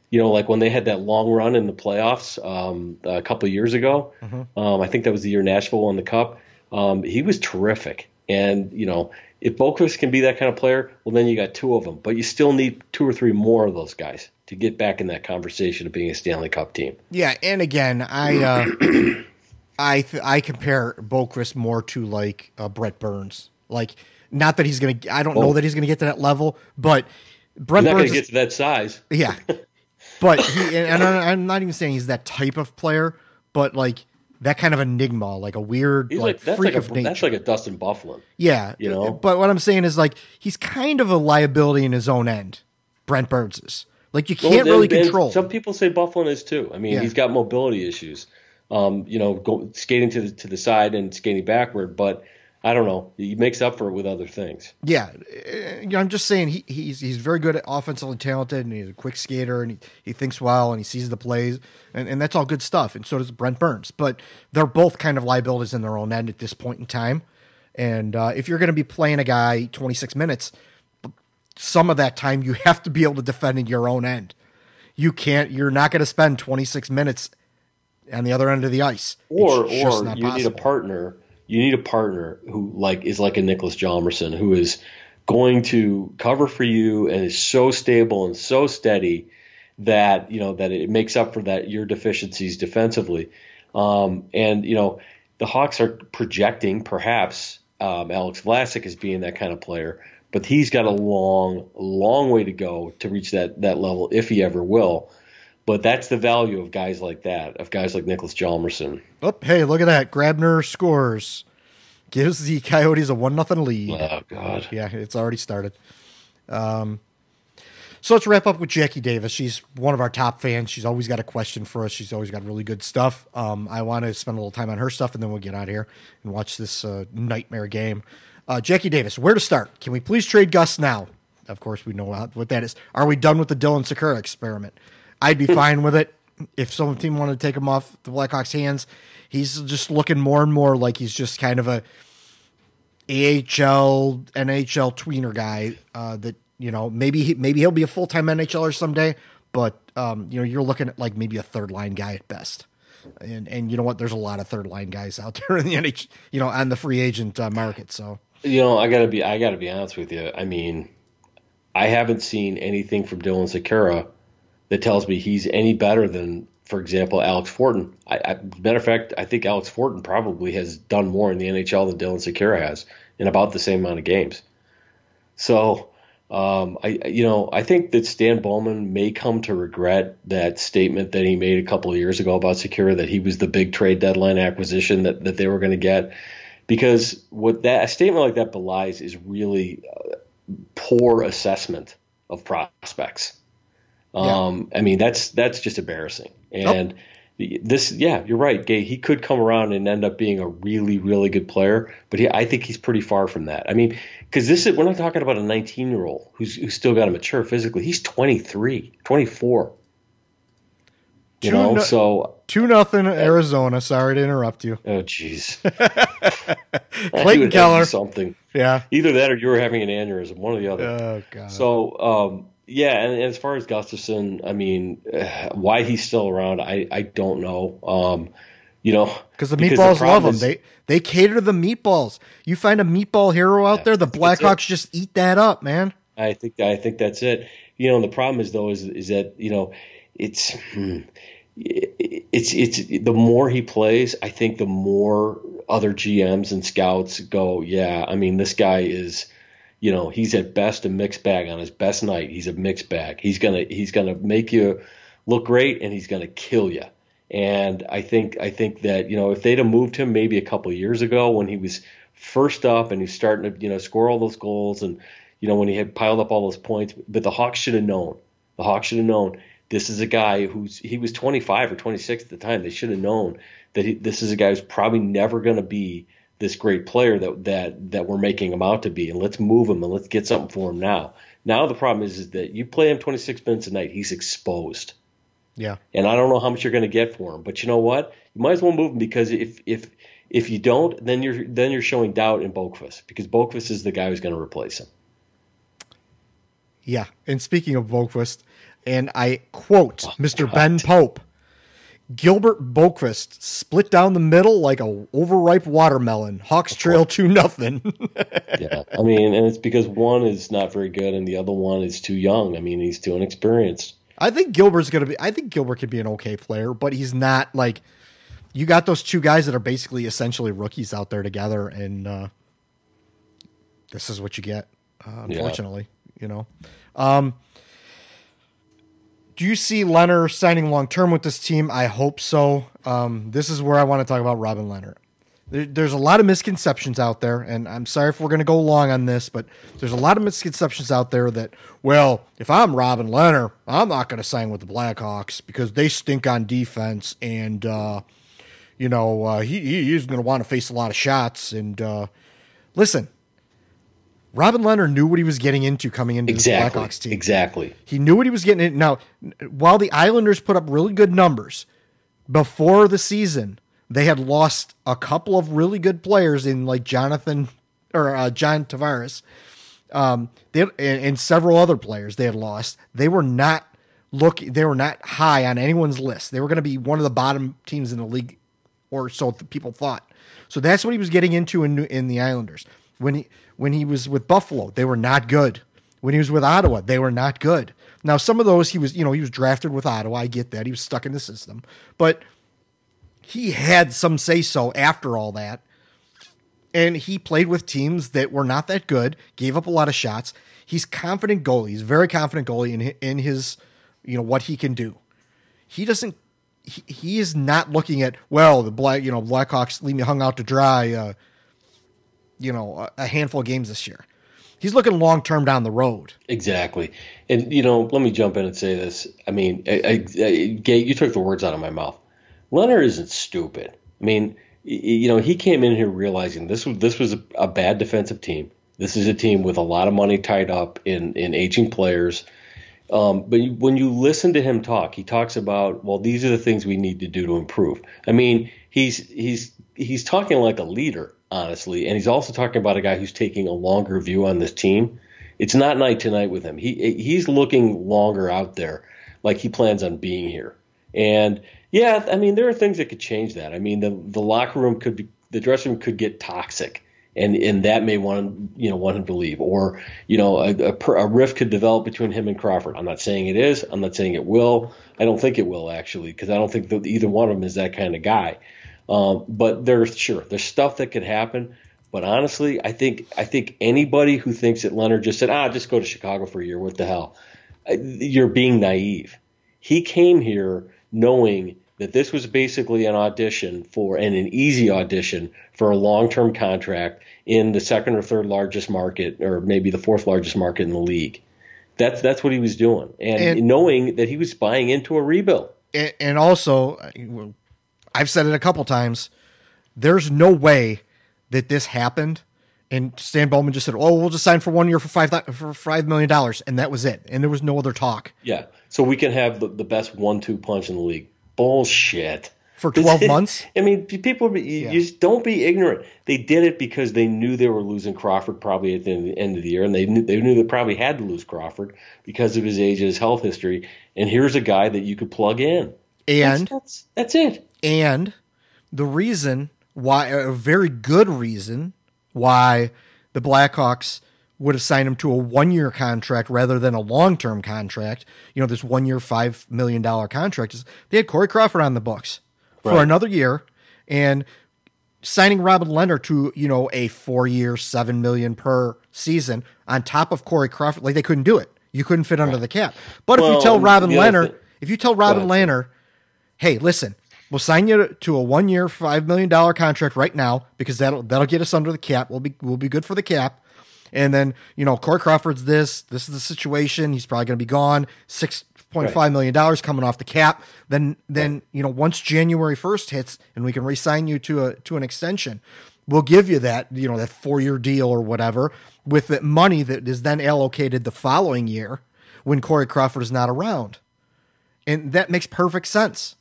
You know, like when they had that long run in the playoffs um, a couple of years ago. Um, I think that was the year Nashville won the cup. Um, he was terrific, and you know if Boqvist can be that kind of player, well then you got two of them, but you still need two or three more of those guys to get back in that conversation of being a Stanley Cup team. Yeah, and again, I uh, I th- I compare Boqvist more to like uh, Brent Burns. Like, not that he's gonna. I don't know Oh. that he's gonna get to that level, but Brett He's not going Burns. to is- get to that size. yeah, but he and, I'm not even saying he's that type of player, but like that kind of enigma, like a weird He's like, like, that's freak like a of nature. that's like a Dustin Byfuglien. yeah, you know? But what I'm saying is like he's kind of a liability in his own end. Brent Burns is like you can't Well, really and- and control. Some people say Byfuglien is too. I mean, Yeah. he's got mobility issues. Um, you know, go, skating to the to the side and skating backward, but I don't know. He makes up for it with other things. Yeah, you know, I'm just saying he, he's he's very good at offensively talented, and he's a quick skater, and he, he thinks well, and he sees the plays, and, and that's all good stuff. And so does Brent Burns, but they're both kind of liabilities in their own end at this point in time. And uh, if you're going to be playing a guy 26 minutes, some of that time you have to be able to defend in your own end. You can't. You're not going to spend 26 minutes on the other end of the ice, Or or not you need a partner. You need a partner who like is like a Niklas Hjalmarsson, who is going to cover for you and is so stable and so steady that you know that it makes up for that your deficiencies defensively. Um, and you know the Hawks are projecting perhaps um, Alex Vlasic as being that kind of player, but he's got a long, long way to go to reach that that level if he ever will. But that's the value of guys like that, of guys like Niklas Hjalmarsson. Oh, hey, look at that! Grabner scores, gives the Coyotes a one nothing lead. Oh God. Yeah, it's already started. Um, so let's wrap up with Jackie Davis. She's one of our top fans. She's always got a question for us. She's always got really good stuff. Um, I want to spend a little time on her stuff, and then we'll get out of here and watch this uh, nightmare game. Uh, Jackie Davis, where to start? Can we please trade Gus now? Of course, we know what what that is. Are we done with the Dylan Sikura experiment? I'd be fine with it if some team wanted to take him off the Blackhawks' hands. He's just looking more and more like he's just kind of a AHL, NHL tweener guy uh, that you know maybe he, maybe he'll be a full time NHLer someday, but um, you know you're looking at like maybe a third line guy at best. And and you know what? There's a lot of third line guys out there in the NHL, you know, on the free agent uh, market. So You know, I gotta be I gotta be honest with you. I mean, I haven't seen anything from Dylan Sikura that tells me he's any better than, for example, Alex Fortin. I, I, matter of fact, I think Alex Fortin probably has done more in the NHL than Dylan Sikura has in about the same amount of games. So, um, I you know I think that Stan Bowman may come to regret that statement that he made a couple of years ago about Sikura that he was the big trade deadline acquisition that, that they were going to get because what that a statement like that belies is really uh, poor assessment of prospects. Um, I mean that's that's just embarrassing. And this, yeah, you're right, Gay. He could come around and end up being a really really good player, but he, I think he's pretty far from that. I mean, because this is we're not talking about a 19 year old who's who's still got to mature physically. He's 23, 24. You Two know, no- so two nothing Arizona. Sorry to interrupt you. oh jeez. Clayton Keller. something. Yeah. Either that or you were having an aneurysm, one or the other. Oh god. So, um, yeah, and, as far as Gustafsson, I mean, uh, why he's still around, I, I don't know. Um, you know, Because the meatballs love problem them. is- They they cater to the meatballs. You find a meatball hero out there, the Blackhawks just eat that up, man. I think I think that's it. You know, and the problem is though is is that you know it's hmm, it's it's the more he plays, I think the more other GMs and scouts go, yeah, I mean this guy is you know, he's at best a mixed bag on his best night. He's a mixed bag. He's to he's to make you look great and he's to kill you. And I think I think that, you know, if they'd have moved him maybe a couple years ago when he was first up and he's starting to, you know, score all those goals and you know, when he had piled up all those points, but the Hawks should have known. The Hawks should have known this is a guy who's he was 25 or 26 at the time. They should have known that he, this is a guy who's probably never going to be this great player that that that we're making him out to be, and let's move him and let's get something for him now. Now the problem is, is that you play him 26 minutes a night, he's exposed, Yeah. and I don't know how much you're going to get for him. But you know what? You might as well move him because if if if you don't, then you're then you're showing doubt in Boqvist because Boqvist is the guy who's going to replace him. Yeah. And speaking of Boqvist, and I quote Mr. Ben Pope, Gilbert Boqvist split down the middle like a overripe watermelon. Hawks trail two nothing. yeah, I mean, and it's because one is not very good and the other one is too young. I mean, he's too inexperienced. I think Gilbert's gonna be. I think Gilbert could be an okay player, but he's not like. You got those two guys that are basically essentially rookies out there together, and uh, this is what you get. Uh, unfortunately, yeah. you know. Um, do you see Lehner signing long term with this team? I hope so. Um, this is where I want to talk about Robin Lehner. There, there's a lot of misconceptions out there, and I'm sorry if we're going to go long on this, but there's a lot of misconceptions out there that, well, if I'm Robin Lehner, I'm not going to sign with the Blackhawks because they stink on defense, and uh, you know uh, he he's going to want to face a lot of shots. And uh, listen, Robin Lehner knew what he was getting into coming into exactly, the Blackhawks team. Exactly. He knew what he was getting into. Now, while the Islanders put up really good numbers before the season, they had lost a couple of really good players in like Jonathan or uh, John Tavares. Um, they and, and several other players they had lost. They were not look. They were not high on anyone's list. They were going to be one of the bottom teams in the league, or so people thought. So that's what he was getting into in in the Islanders when he when he was with Buffalo, they were not good. When he was with Ottawa, they were not good. Now, some of those he was, you know, he was drafted with Ottawa. I get that. He was stuck in the system. But he had some say so after all that. And he played with teams that were not that good, gave up a lot of shots. He's confident goalie. He's very confident goalie in in his, you know, what he can do. He doesn't he, he is not looking at, well, the black, you know, Blackhawks leave me hung out to dry. Uh, you know a handful of games this year. He's looking long term down the road. Exactly, and you know, let me jump in and say this. I mean, I, I, I, you took the words out of my mouth. Lehner isn't stupid. I mean, you know, he came in here realizing this was this was a, a bad defensive team. This is a team with a lot of money tied up in in aging players. Um, but when you listen to him talk, he talks about, well, these are the things we need to do to improve. I mean, he's he's he's talking like a leader honestly. And he's also talking about a guy who's taking a longer view on this team. It's not night to night with him. He he's looking longer out there, like he plans on being here. And yeah, I mean there are things that could change that. I mean the the locker room could be, the dressing room could get toxic. And, and that may want you know want him to leave, or you know a, a, a rift could develop between him and Crawford. I'm not saying it is. I'm not saying it will. I don't think it will actually, because I don't think that either one of them is that kind of guy. Um, but there's sure there's stuff that could happen. But honestly, I think I think anybody who thinks that Lehner just said, "Ah, just go to Chicago for a year. What the hell?" You're being naive. He came here knowing that this was basically an audition for and an easy audition for a long-term contract in the second or third largest market, or maybe the fourth largest market in the league. That's that's what he was doing, and, and knowing that he was buying into a rebuild. And also, I've said it a couple times. There's no way that this happened. And Stan Bowman just said, "Oh, we'll just sign for one year for five for five million dollars," and that was it. And there was no other talk. Yeah, so we can have the, the best one-two punch in the league. Bullshit. For twelve months. I mean, people, you, yeah. you just don't be ignorant. They did it because they knew they were losing Crawford probably at the end of the year, and they knew they knew they probably had to lose Crawford because of his age and his health history. And here's a guy that you could plug in. And that's, that's, that's it. And the reason why, a very good reason why the Blackhawks would have signed him to a one year contract rather than a long term contract, you know, this one year, $5 million contract, is they had Corey Crawford on the books right. for another year. And signing Robin Lehner to, you know, a four year, 7 million per season on top of Corey Crawford, like they couldn't do it. You couldn't fit under the cap. But well, if you tell Robin Lehner, if you tell Robin Lehner, hey, listen, We'll sign you to a one year, five million dollar contract right now because that'll that'll get us under the cap. We'll be we'll be good for the cap. And then you know, Corey Crawford's this. This is the situation. He's probably going to be gone. Six point five million dollars coming off the cap. Then then right. you know, once January first hits and we can re-sign you to a to an extension, we'll give you that you know that four year deal or whatever with the money that is then allocated the following year when Corey Crawford is not around, and that makes perfect sense.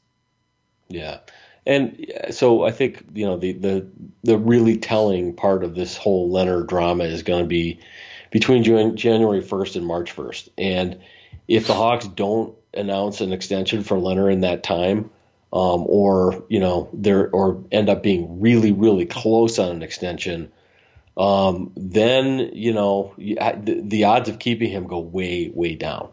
Yeah. And so I think you know the the the really telling part of this whole Lehner drama is going to be between January 1st and March 1st. And if the Hawks don't announce an extension for Lehner in that time, um, or you know, they're or end up being really really close on an extension, um, then you know the, the odds of keeping him go way way down.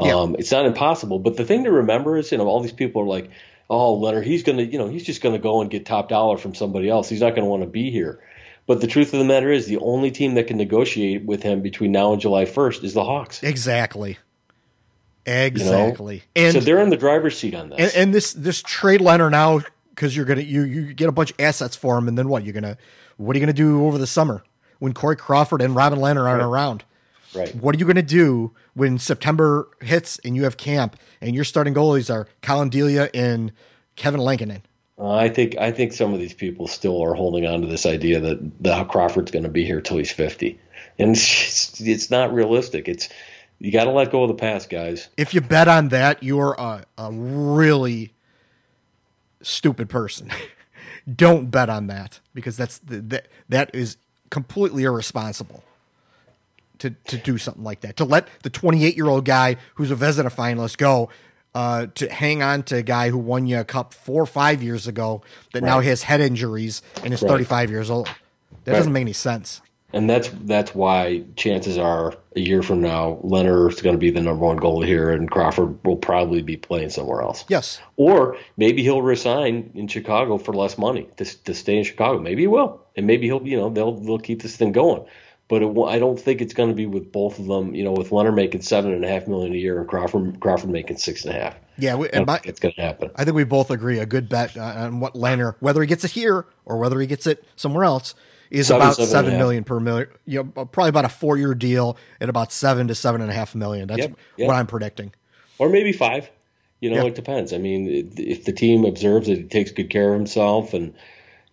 Yeah. Um, it's not impossible, but the thing to remember is, you know, all these people are like, "Oh, Lehner, he's gonna, you know, he's just gonna go and get top dollar from somebody else. He's not gonna want to be here." But the truth of the matter is, the only team that can negotiate with him between now and July 1st is the Hawks. Exactly. you know? Exactly. And so they're in the driver's seat on this. and, and this this trade Lehner now because you're gonna you you get a bunch of assets for him, and then what? You're gonna what are you gonna do over the summer when Corey Crawford and Robin Lehner aren't around? Right. What are you gonna do when September hits and you have camp and your starting goalies are Collin Delia and Kevin Lankinen? Uh, I think I think some of these people still are holding on to this idea that that Crawford's going to be here till he's 50, and it's, it's not realistic. It's you got to let go of the past, guys. If you bet on that, you're a, a really stupid person. Don't bet on that because that's the, that that is completely irresponsible to to do something like that. To let the 28 year old guy who's a Vezina finalist go. Uh, to hang on to a guy who won you a cup four or five years ago that now Right. has head injuries and is Right. 35 years old. That Right. doesn't make any sense. And that's that's why chances are a year from now, Lehner's going to be the number one goalie here, and Crawford will probably be playing somewhere else. Yes. Or maybe he'll resign in Chicago for less money to, to stay in Chicago. Maybe he will, and maybe he'll you know they'll they'll keep this thing going. But it, I don't think it's going to be with both of them. You know, with Lehner making seven and a half million a year and Crawford Crawford making six and a half. Yeah, we, and my, it's going to happen. I think we both agree a good bet uh, on what Lehner, whether he gets it here or whether he gets it somewhere else, is Seven, about seven seven million per million. You know, probably about a four year deal at about seven to seven and a half million. That's Yep, yep. what I'm predicting. or maybe five. You know, Yeah. it depends. I mean, if the team observes that he takes good care of himself, and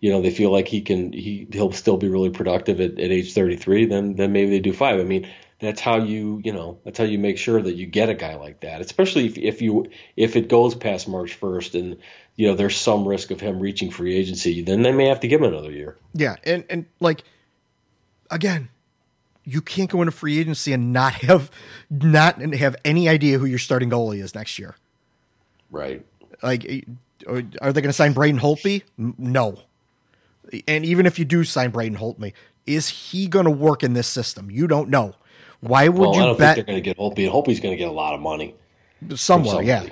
you know they feel like he can, he he'll still be really productive at, at age 33, then then maybe they do five. I mean, that's how you you know that's how you make sure that you get a guy like that, especially if if you if it goes past March 1st and you know there's some risk of him reaching free agency, then they may have to give him another year. Yeah, and and like again, you can't go into free agency and not have not have any idea who your starting goalie is next year. Right. Like, are they going to sign Braden Holtby? No. And even if you do sign Braden Holtby, is he going to work in this system? You don't know. Why would well, I you don't bet think they're going to get Holtby. Holtby's going to get a lot of money. somewhere? Yeah,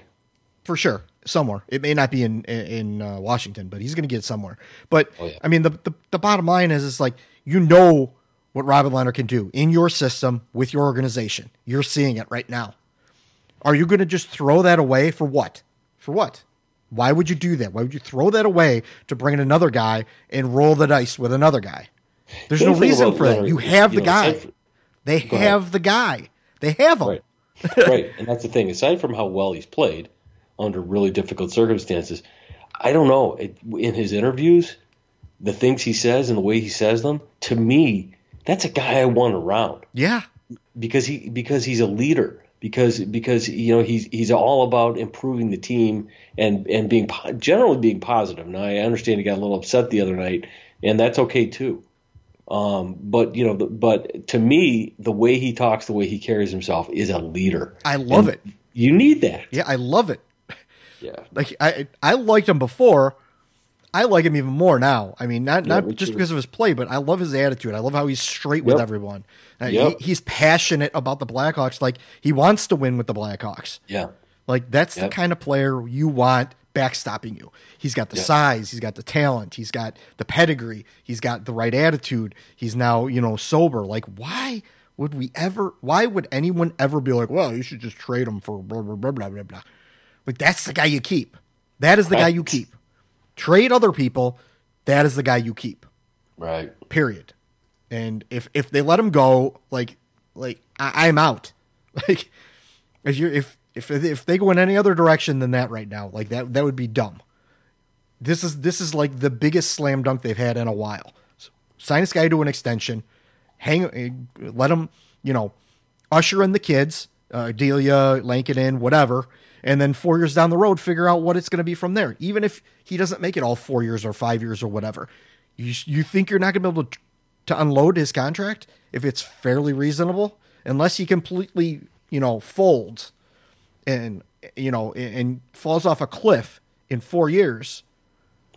for sure, somewhere. It may not be in in uh, Washington, but he's going to get somewhere. But Oh, yeah. I mean, the, the the bottom line is, is like you know what Robin Lehner can do in your system with your organization. You're seeing it right now. Are you going to just throw that away for what? For what? Why would you do that? Why would you throw that away to bring in another guy and roll the dice with another guy? There's no reason for that. You have the guy. They have the guy. They have him. Right. right. And that's the thing. Aside from how well he's played under really difficult circumstances, I don't know. It, in his interviews, the things he says and the way he says them, to me, that's a guy I want around Yeah. because he because he's a leader. Because because you know he's he's all about improving the team and and being generally being positive. Now I understand he got a little upset the other night, and that's okay too. Um, but you know, the, but to me, the way he talks, the way he carries himself, is a leader. I love And it. You need that. Yeah, I love it. Yeah. Like I I liked him before. I like him even more now. I mean, not not me just too. because of his play, but I love his attitude. I love how he's straight with everyone. Uh, Yep. he, he's passionate about the Blackhawks. Like he wants to win with the Blackhawks. Yeah. Like that's the kind of player you want backstopping you. He's got the Yep. size, he's got the talent, he's got the pedigree, he's got the right attitude. He's now, you know, sober. Like why would we ever why would anyone ever be like, "Well, you should just trade him for blah blah blah blah blah." blah. Like that's the guy you keep. That is the guy you keep. Trade other people, that is the guy you keep. Right. Period. And if if they let him go, like like I, I'm out. Like if you if if if they go in any other direction than that right now, like that that would be dumb. This is this is like the biggest slam dunk they've had in a while. So, sign this guy to an extension, hang, eh, let him, you know, usher in the kids, uh, Delia, Lankinen, whatever, and then four years down the road, figure out what it's going to be from there. Even if he doesn't make it all four years or five years or whatever, you you think you're not going to be able to to unload his contract if it's fairly reasonable, unless he completely, you know, folds and you know and, falls off a cliff in four years,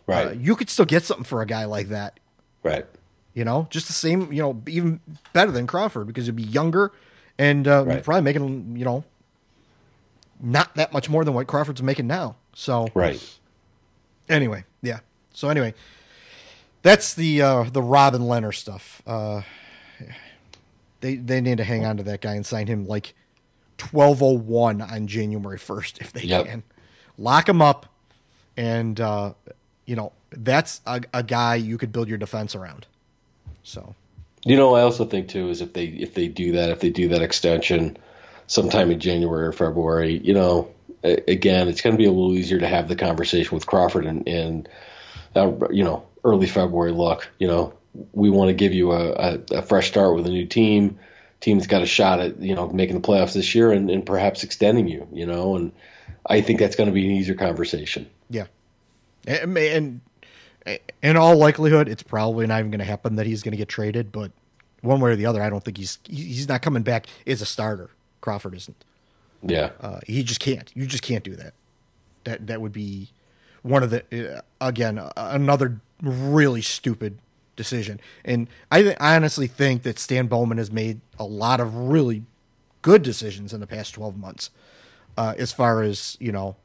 Right. uh, you could still get something for a guy like that. right. You know, just the same. You know, even better than Crawford because he'd be younger and uh, Right. probably making you know not that much more than what Crawford's making now. So Right. anyway, yeah. So anyway, that's the uh, the Robin Lehner stuff. Uh, they they need to hang on to that guy and sign him like twelve oh one on January first if they Yep. can. Lock him up, and uh, you know that's a, a guy you could build your defense around. So You know, I also think too is if they if they do that, if they do that extension sometime in January or February, you know, again, it's going to be a little easier to have the conversation with Crawford and and uh, you know early February. Look, you know, we want to give you a, a, a fresh start with a new team. Team's got a shot at you know making the playoffs this year and, and perhaps extending you. You know, and I think that's going to be an easier conversation. yeah, and, and in all likelihood, it's probably not even going to happen that he's going to get traded. But one way or the other, I don't think he's he's not coming back as a starter. Crawford isn't. Yeah. Uh, he just can't. You just can't do that. That that would be one of the uh, again uh, another really stupid decision. And I th- I honestly think that Stan Bowman has made a lot of really good decisions in the past twelve months. Uh, as far as you know,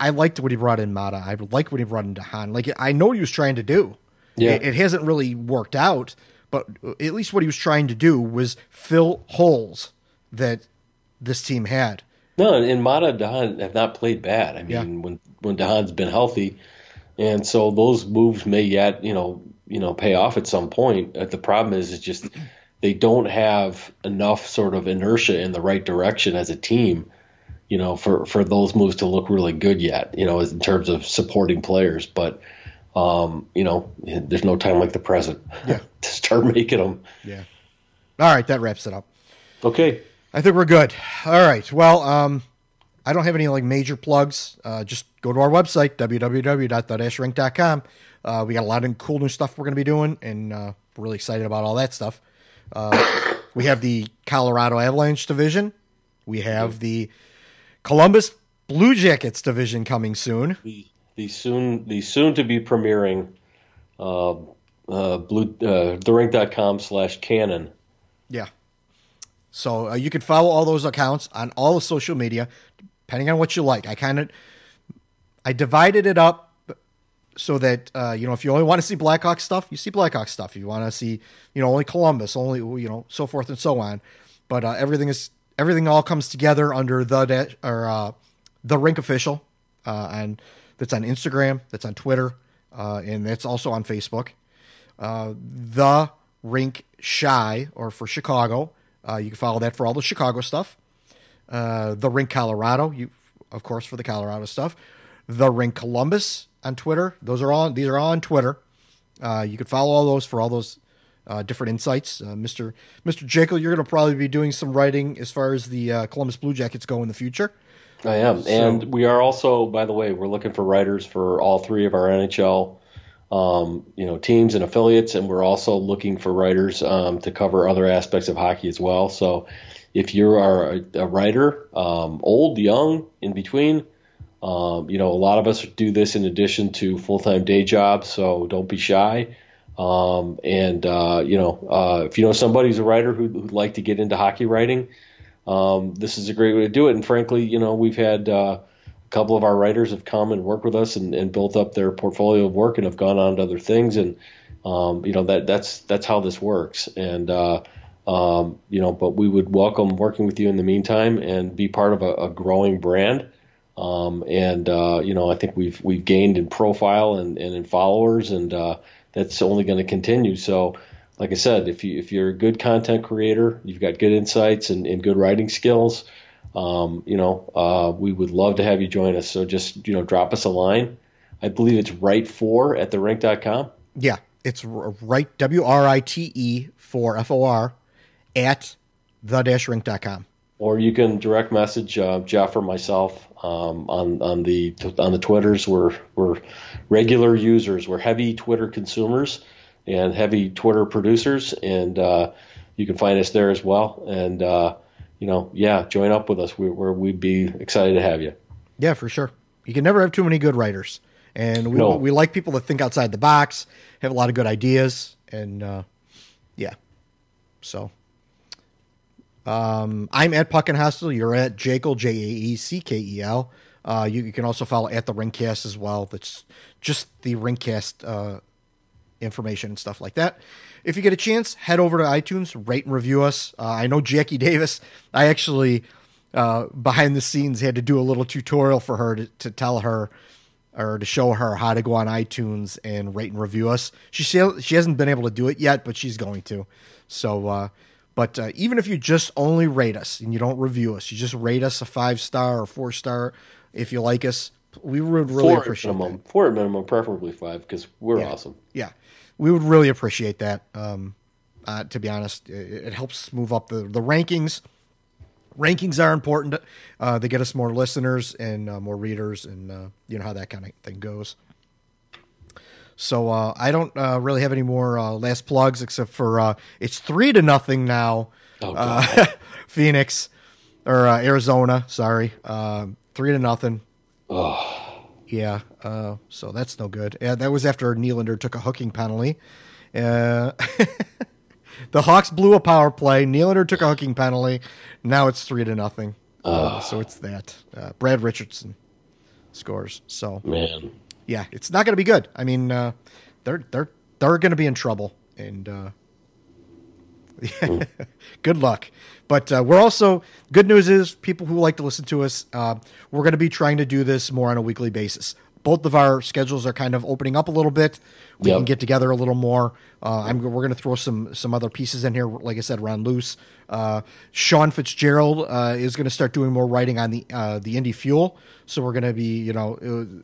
I, liked what he brought in Maatta. I liked what he brought in de Haan. Like I know what he was trying to do. Yeah. It, it hasn't really worked out, but at least what he was trying to do was fill holes that this team had. No, and, and Maatta and de Haan have not played bad. I mean, Yeah. when when de Haan's been healthy, and so those moves may yet you know you know pay off at some point. Uh, The problem is, is just they don't have enough sort of inertia in the right direction as a team, you know, for for those moves to look really good yet. You know, in terms of supporting players, but. Um, you know, there's no time like the present Yeah. to start making them. Yeah. All right, that wraps it up. Okay. I think we're good. All right. Well, um, I don't have any like major plugs. Uh, just go to our website www.the-rink.com. Uh, we got a lot of cool new stuff we're going to be doing, and uh, we're really excited about all that stuff. Uh, we have the Colorado Avalanche division. We have the Columbus Blue Jackets division coming soon. the the soon the soon to be premiering uh, uh, blue uh, therink.com slash canon. Yeah. So uh, you can follow all those accounts on all the social media, depending on what you like. I kind of I divided it up so that uh, you know if you only want to see Blackhawk stuff, you see Blackhawk stuff. If you want to see you know only Columbus, only you know so forth and so on. But uh, everything is everything all comes together under the or uh, the Rink official, uh, and that's on Instagram, that's on Twitter, uh, and that's also on Facebook uh, the Rink Shy, or for Chicago. Uh, you can follow that for all the Chicago stuff. Uh, the Rink Colorado, you of course for the Colorado stuff. The Rink Columbus on Twitter. Those are all these are all on Twitter. You can follow all those for all those uh, different insights. Uh, Mr. Mr. Jaeckel, you're going to probably be doing some writing as far as the uh, Columbus Blue Jackets go in the future. I am, and we are also, by the way, we're looking for writers for all three of our NHL, um, you know, teams and affiliates, and we're also looking for writers um, to cover other aspects of hockey as well. So, if you are a, a writer, um, old, young, in between, um, you know, a lot of us do this in addition to full time day jobs. So don't be shy. Um, and uh, you know, uh, if you know somebody who's a writer who, who'd like to get into hockey writing, um, this is a great way to do it. And frankly, you know, we've had uh, a couple of our writers have come and worked with us and, and built up their portfolio of work and have gone on to other things. And um, you know that that's that's how this works. And uh, um, you know, but we would welcome working with you in the meantime and be part of a, a growing brand. Um, and uh, you know, I think we've we've gained in profile and, and in followers, and uh, that's only going to continue. So, like I said, if you if you're a good content creator, you've got good insights and, and good writing skills, um, you know, uh, we would love to have you join us. So just you know, drop us a line. I believe it's right for at the rink.com. Yeah, it's right W R I T E for F O R at the dash rink.com. or you can direct message uh, Jeff or myself um, on on the on the Twitters. We're we're regular users. We're heavy Twitter consumers and heavy Twitter producers, and uh, you can find us there as well. And uh, you know, yeah, join up with us. We, we're, we'd be excited to have you. Yeah, for sure. You can never have too many good writers, and we No. we like people that think outside the box, have a lot of good ideas, and uh, yeah. So, um, I'm at Puck and Hostel. You're at Jaeckel J A E C K E L. Uh, you, you can also follow at the Ringcast as well. That's just the Ringcast uh, information and stuff like that. If you get a chance, head over to iTunes, rate and review us. Uh, I know Jackie Davis. I actually uh, behind the scenes had to do a little tutorial for her to, to tell her or to show her how to go on iTunes and rate and review us. She she hasn't been able to do it yet, but she's going to. So, uh, but uh, even if you just only rate us and you don't review us, you just rate us a five star or four star if you like us. We would really four at appreciate that. minimum, four at minimum, preferably five, because we're Yeah. awesome. Yeah, we would really appreciate that. Um, uh, to be honest, it, it helps move up the the rankings. Rankings are important. Uh, they get us more listeners and uh, more readers, and uh, you know how that kind of thing goes. So uh, I don't uh, really have any more uh, last plugs except for uh, it's three to nothing now. Oh, uh, Phoenix or uh, Arizona, sorry, uh, three to nothing. Yeah, uh, so that's no good. Yeah, that was after Nylander took a hooking penalty. Uh, the Hawks blew a power play. Nylander took a hooking penalty. Now it's three to nothing. Uh, so it's that. Uh, Brad Richardson scores. So Man, yeah, it's not going to be good. I mean, uh, they're they're they're going to be in trouble, and uh, good luck. But uh, we're also good news is people who like to listen to us, uh, we're going to be trying to do this more on a weekly basis. Both of our schedules are kind of opening up a little bit. We Yep. can get together a little more. Uh, I'm, we're going to throw some some other pieces in here. Like I said, around loose. Uh, Sean Fitzgerald uh, is going to start doing more writing on the uh, the Indy Fuel. So we're going to be you know uh,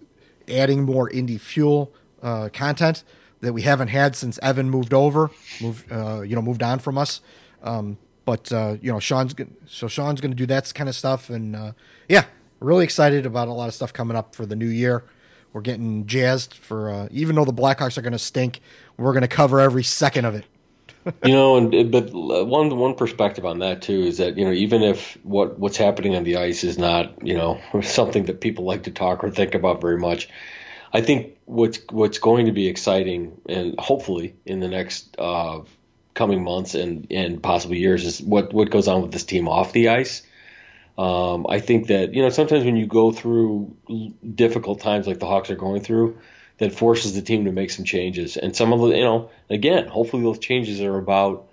adding more Indy Fuel uh, content that we haven't had since Evan moved over, moved uh, you know moved on from us. Um, but uh, you know Sean's gonna, so Sean's going to do that kind of stuff, and uh, yeah, really excited about a lot of stuff coming up for the new year. We're getting jazzed for uh, even though the Blackhawks are going to stink, we're going to cover every second of it. you know, and but one one perspective on that too is that you know even if what what's happening on the ice is not you know something that people like to talk or think about very much, I think what's what's going to be exciting and hopefully in the next uh, coming months and and possibly years is what what goes on with this team off the ice. Um, I think that you know sometimes when you go through difficult times like the Hawks are going through, that forces the team to make some changes. And some of the you know again, hopefully those changes are about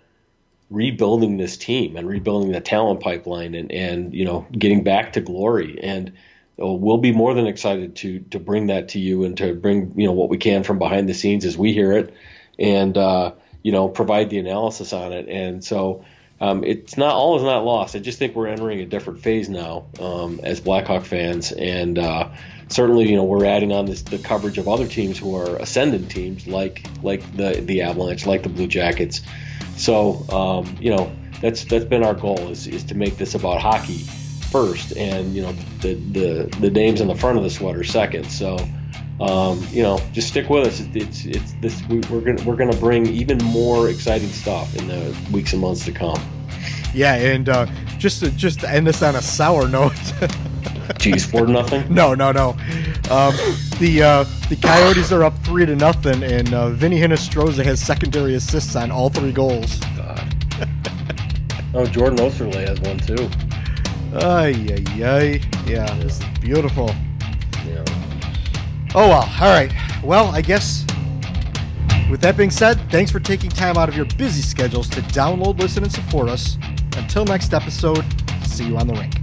rebuilding this team and rebuilding the talent pipeline and and you know getting back to glory. And we'll be more than excited to to bring that to you and to bring you know what we can from behind the scenes as we hear it, and uh, you know provide the analysis on it. And so um, it's not all is not lost. I just think we're entering a different phase now um, as Blackhawk fans, and uh, certainly you know we're adding on this the coverage of other teams who are ascendant teams like like the the Avalanche, like the Blue Jackets. So um, you know that's that's been our goal is is to make this about hockey first, and you know the the the names on the front of the sweater second. So. Um, you know, just stick with us. It's it's, it's this we, we're gonna we're gonna bring even more exciting stuff in the weeks and months to come. Yeah, and uh, just to, just to end this on a sour note. Jeez, four to nothing. No, no, no. Um, the uh, the Coyotes are up three to nothing, and uh, Vinny Hinostroza has secondary assists on all three goals. Oh, Jordan Oesterle has one too. Ay, ay, ay. Yeah, this is beautiful. Yeah. Oh well. All right. Well, I guess. With that being said, thanks for taking time out of your busy schedules to download, listen, and support us. Until next episode, see you on the rink.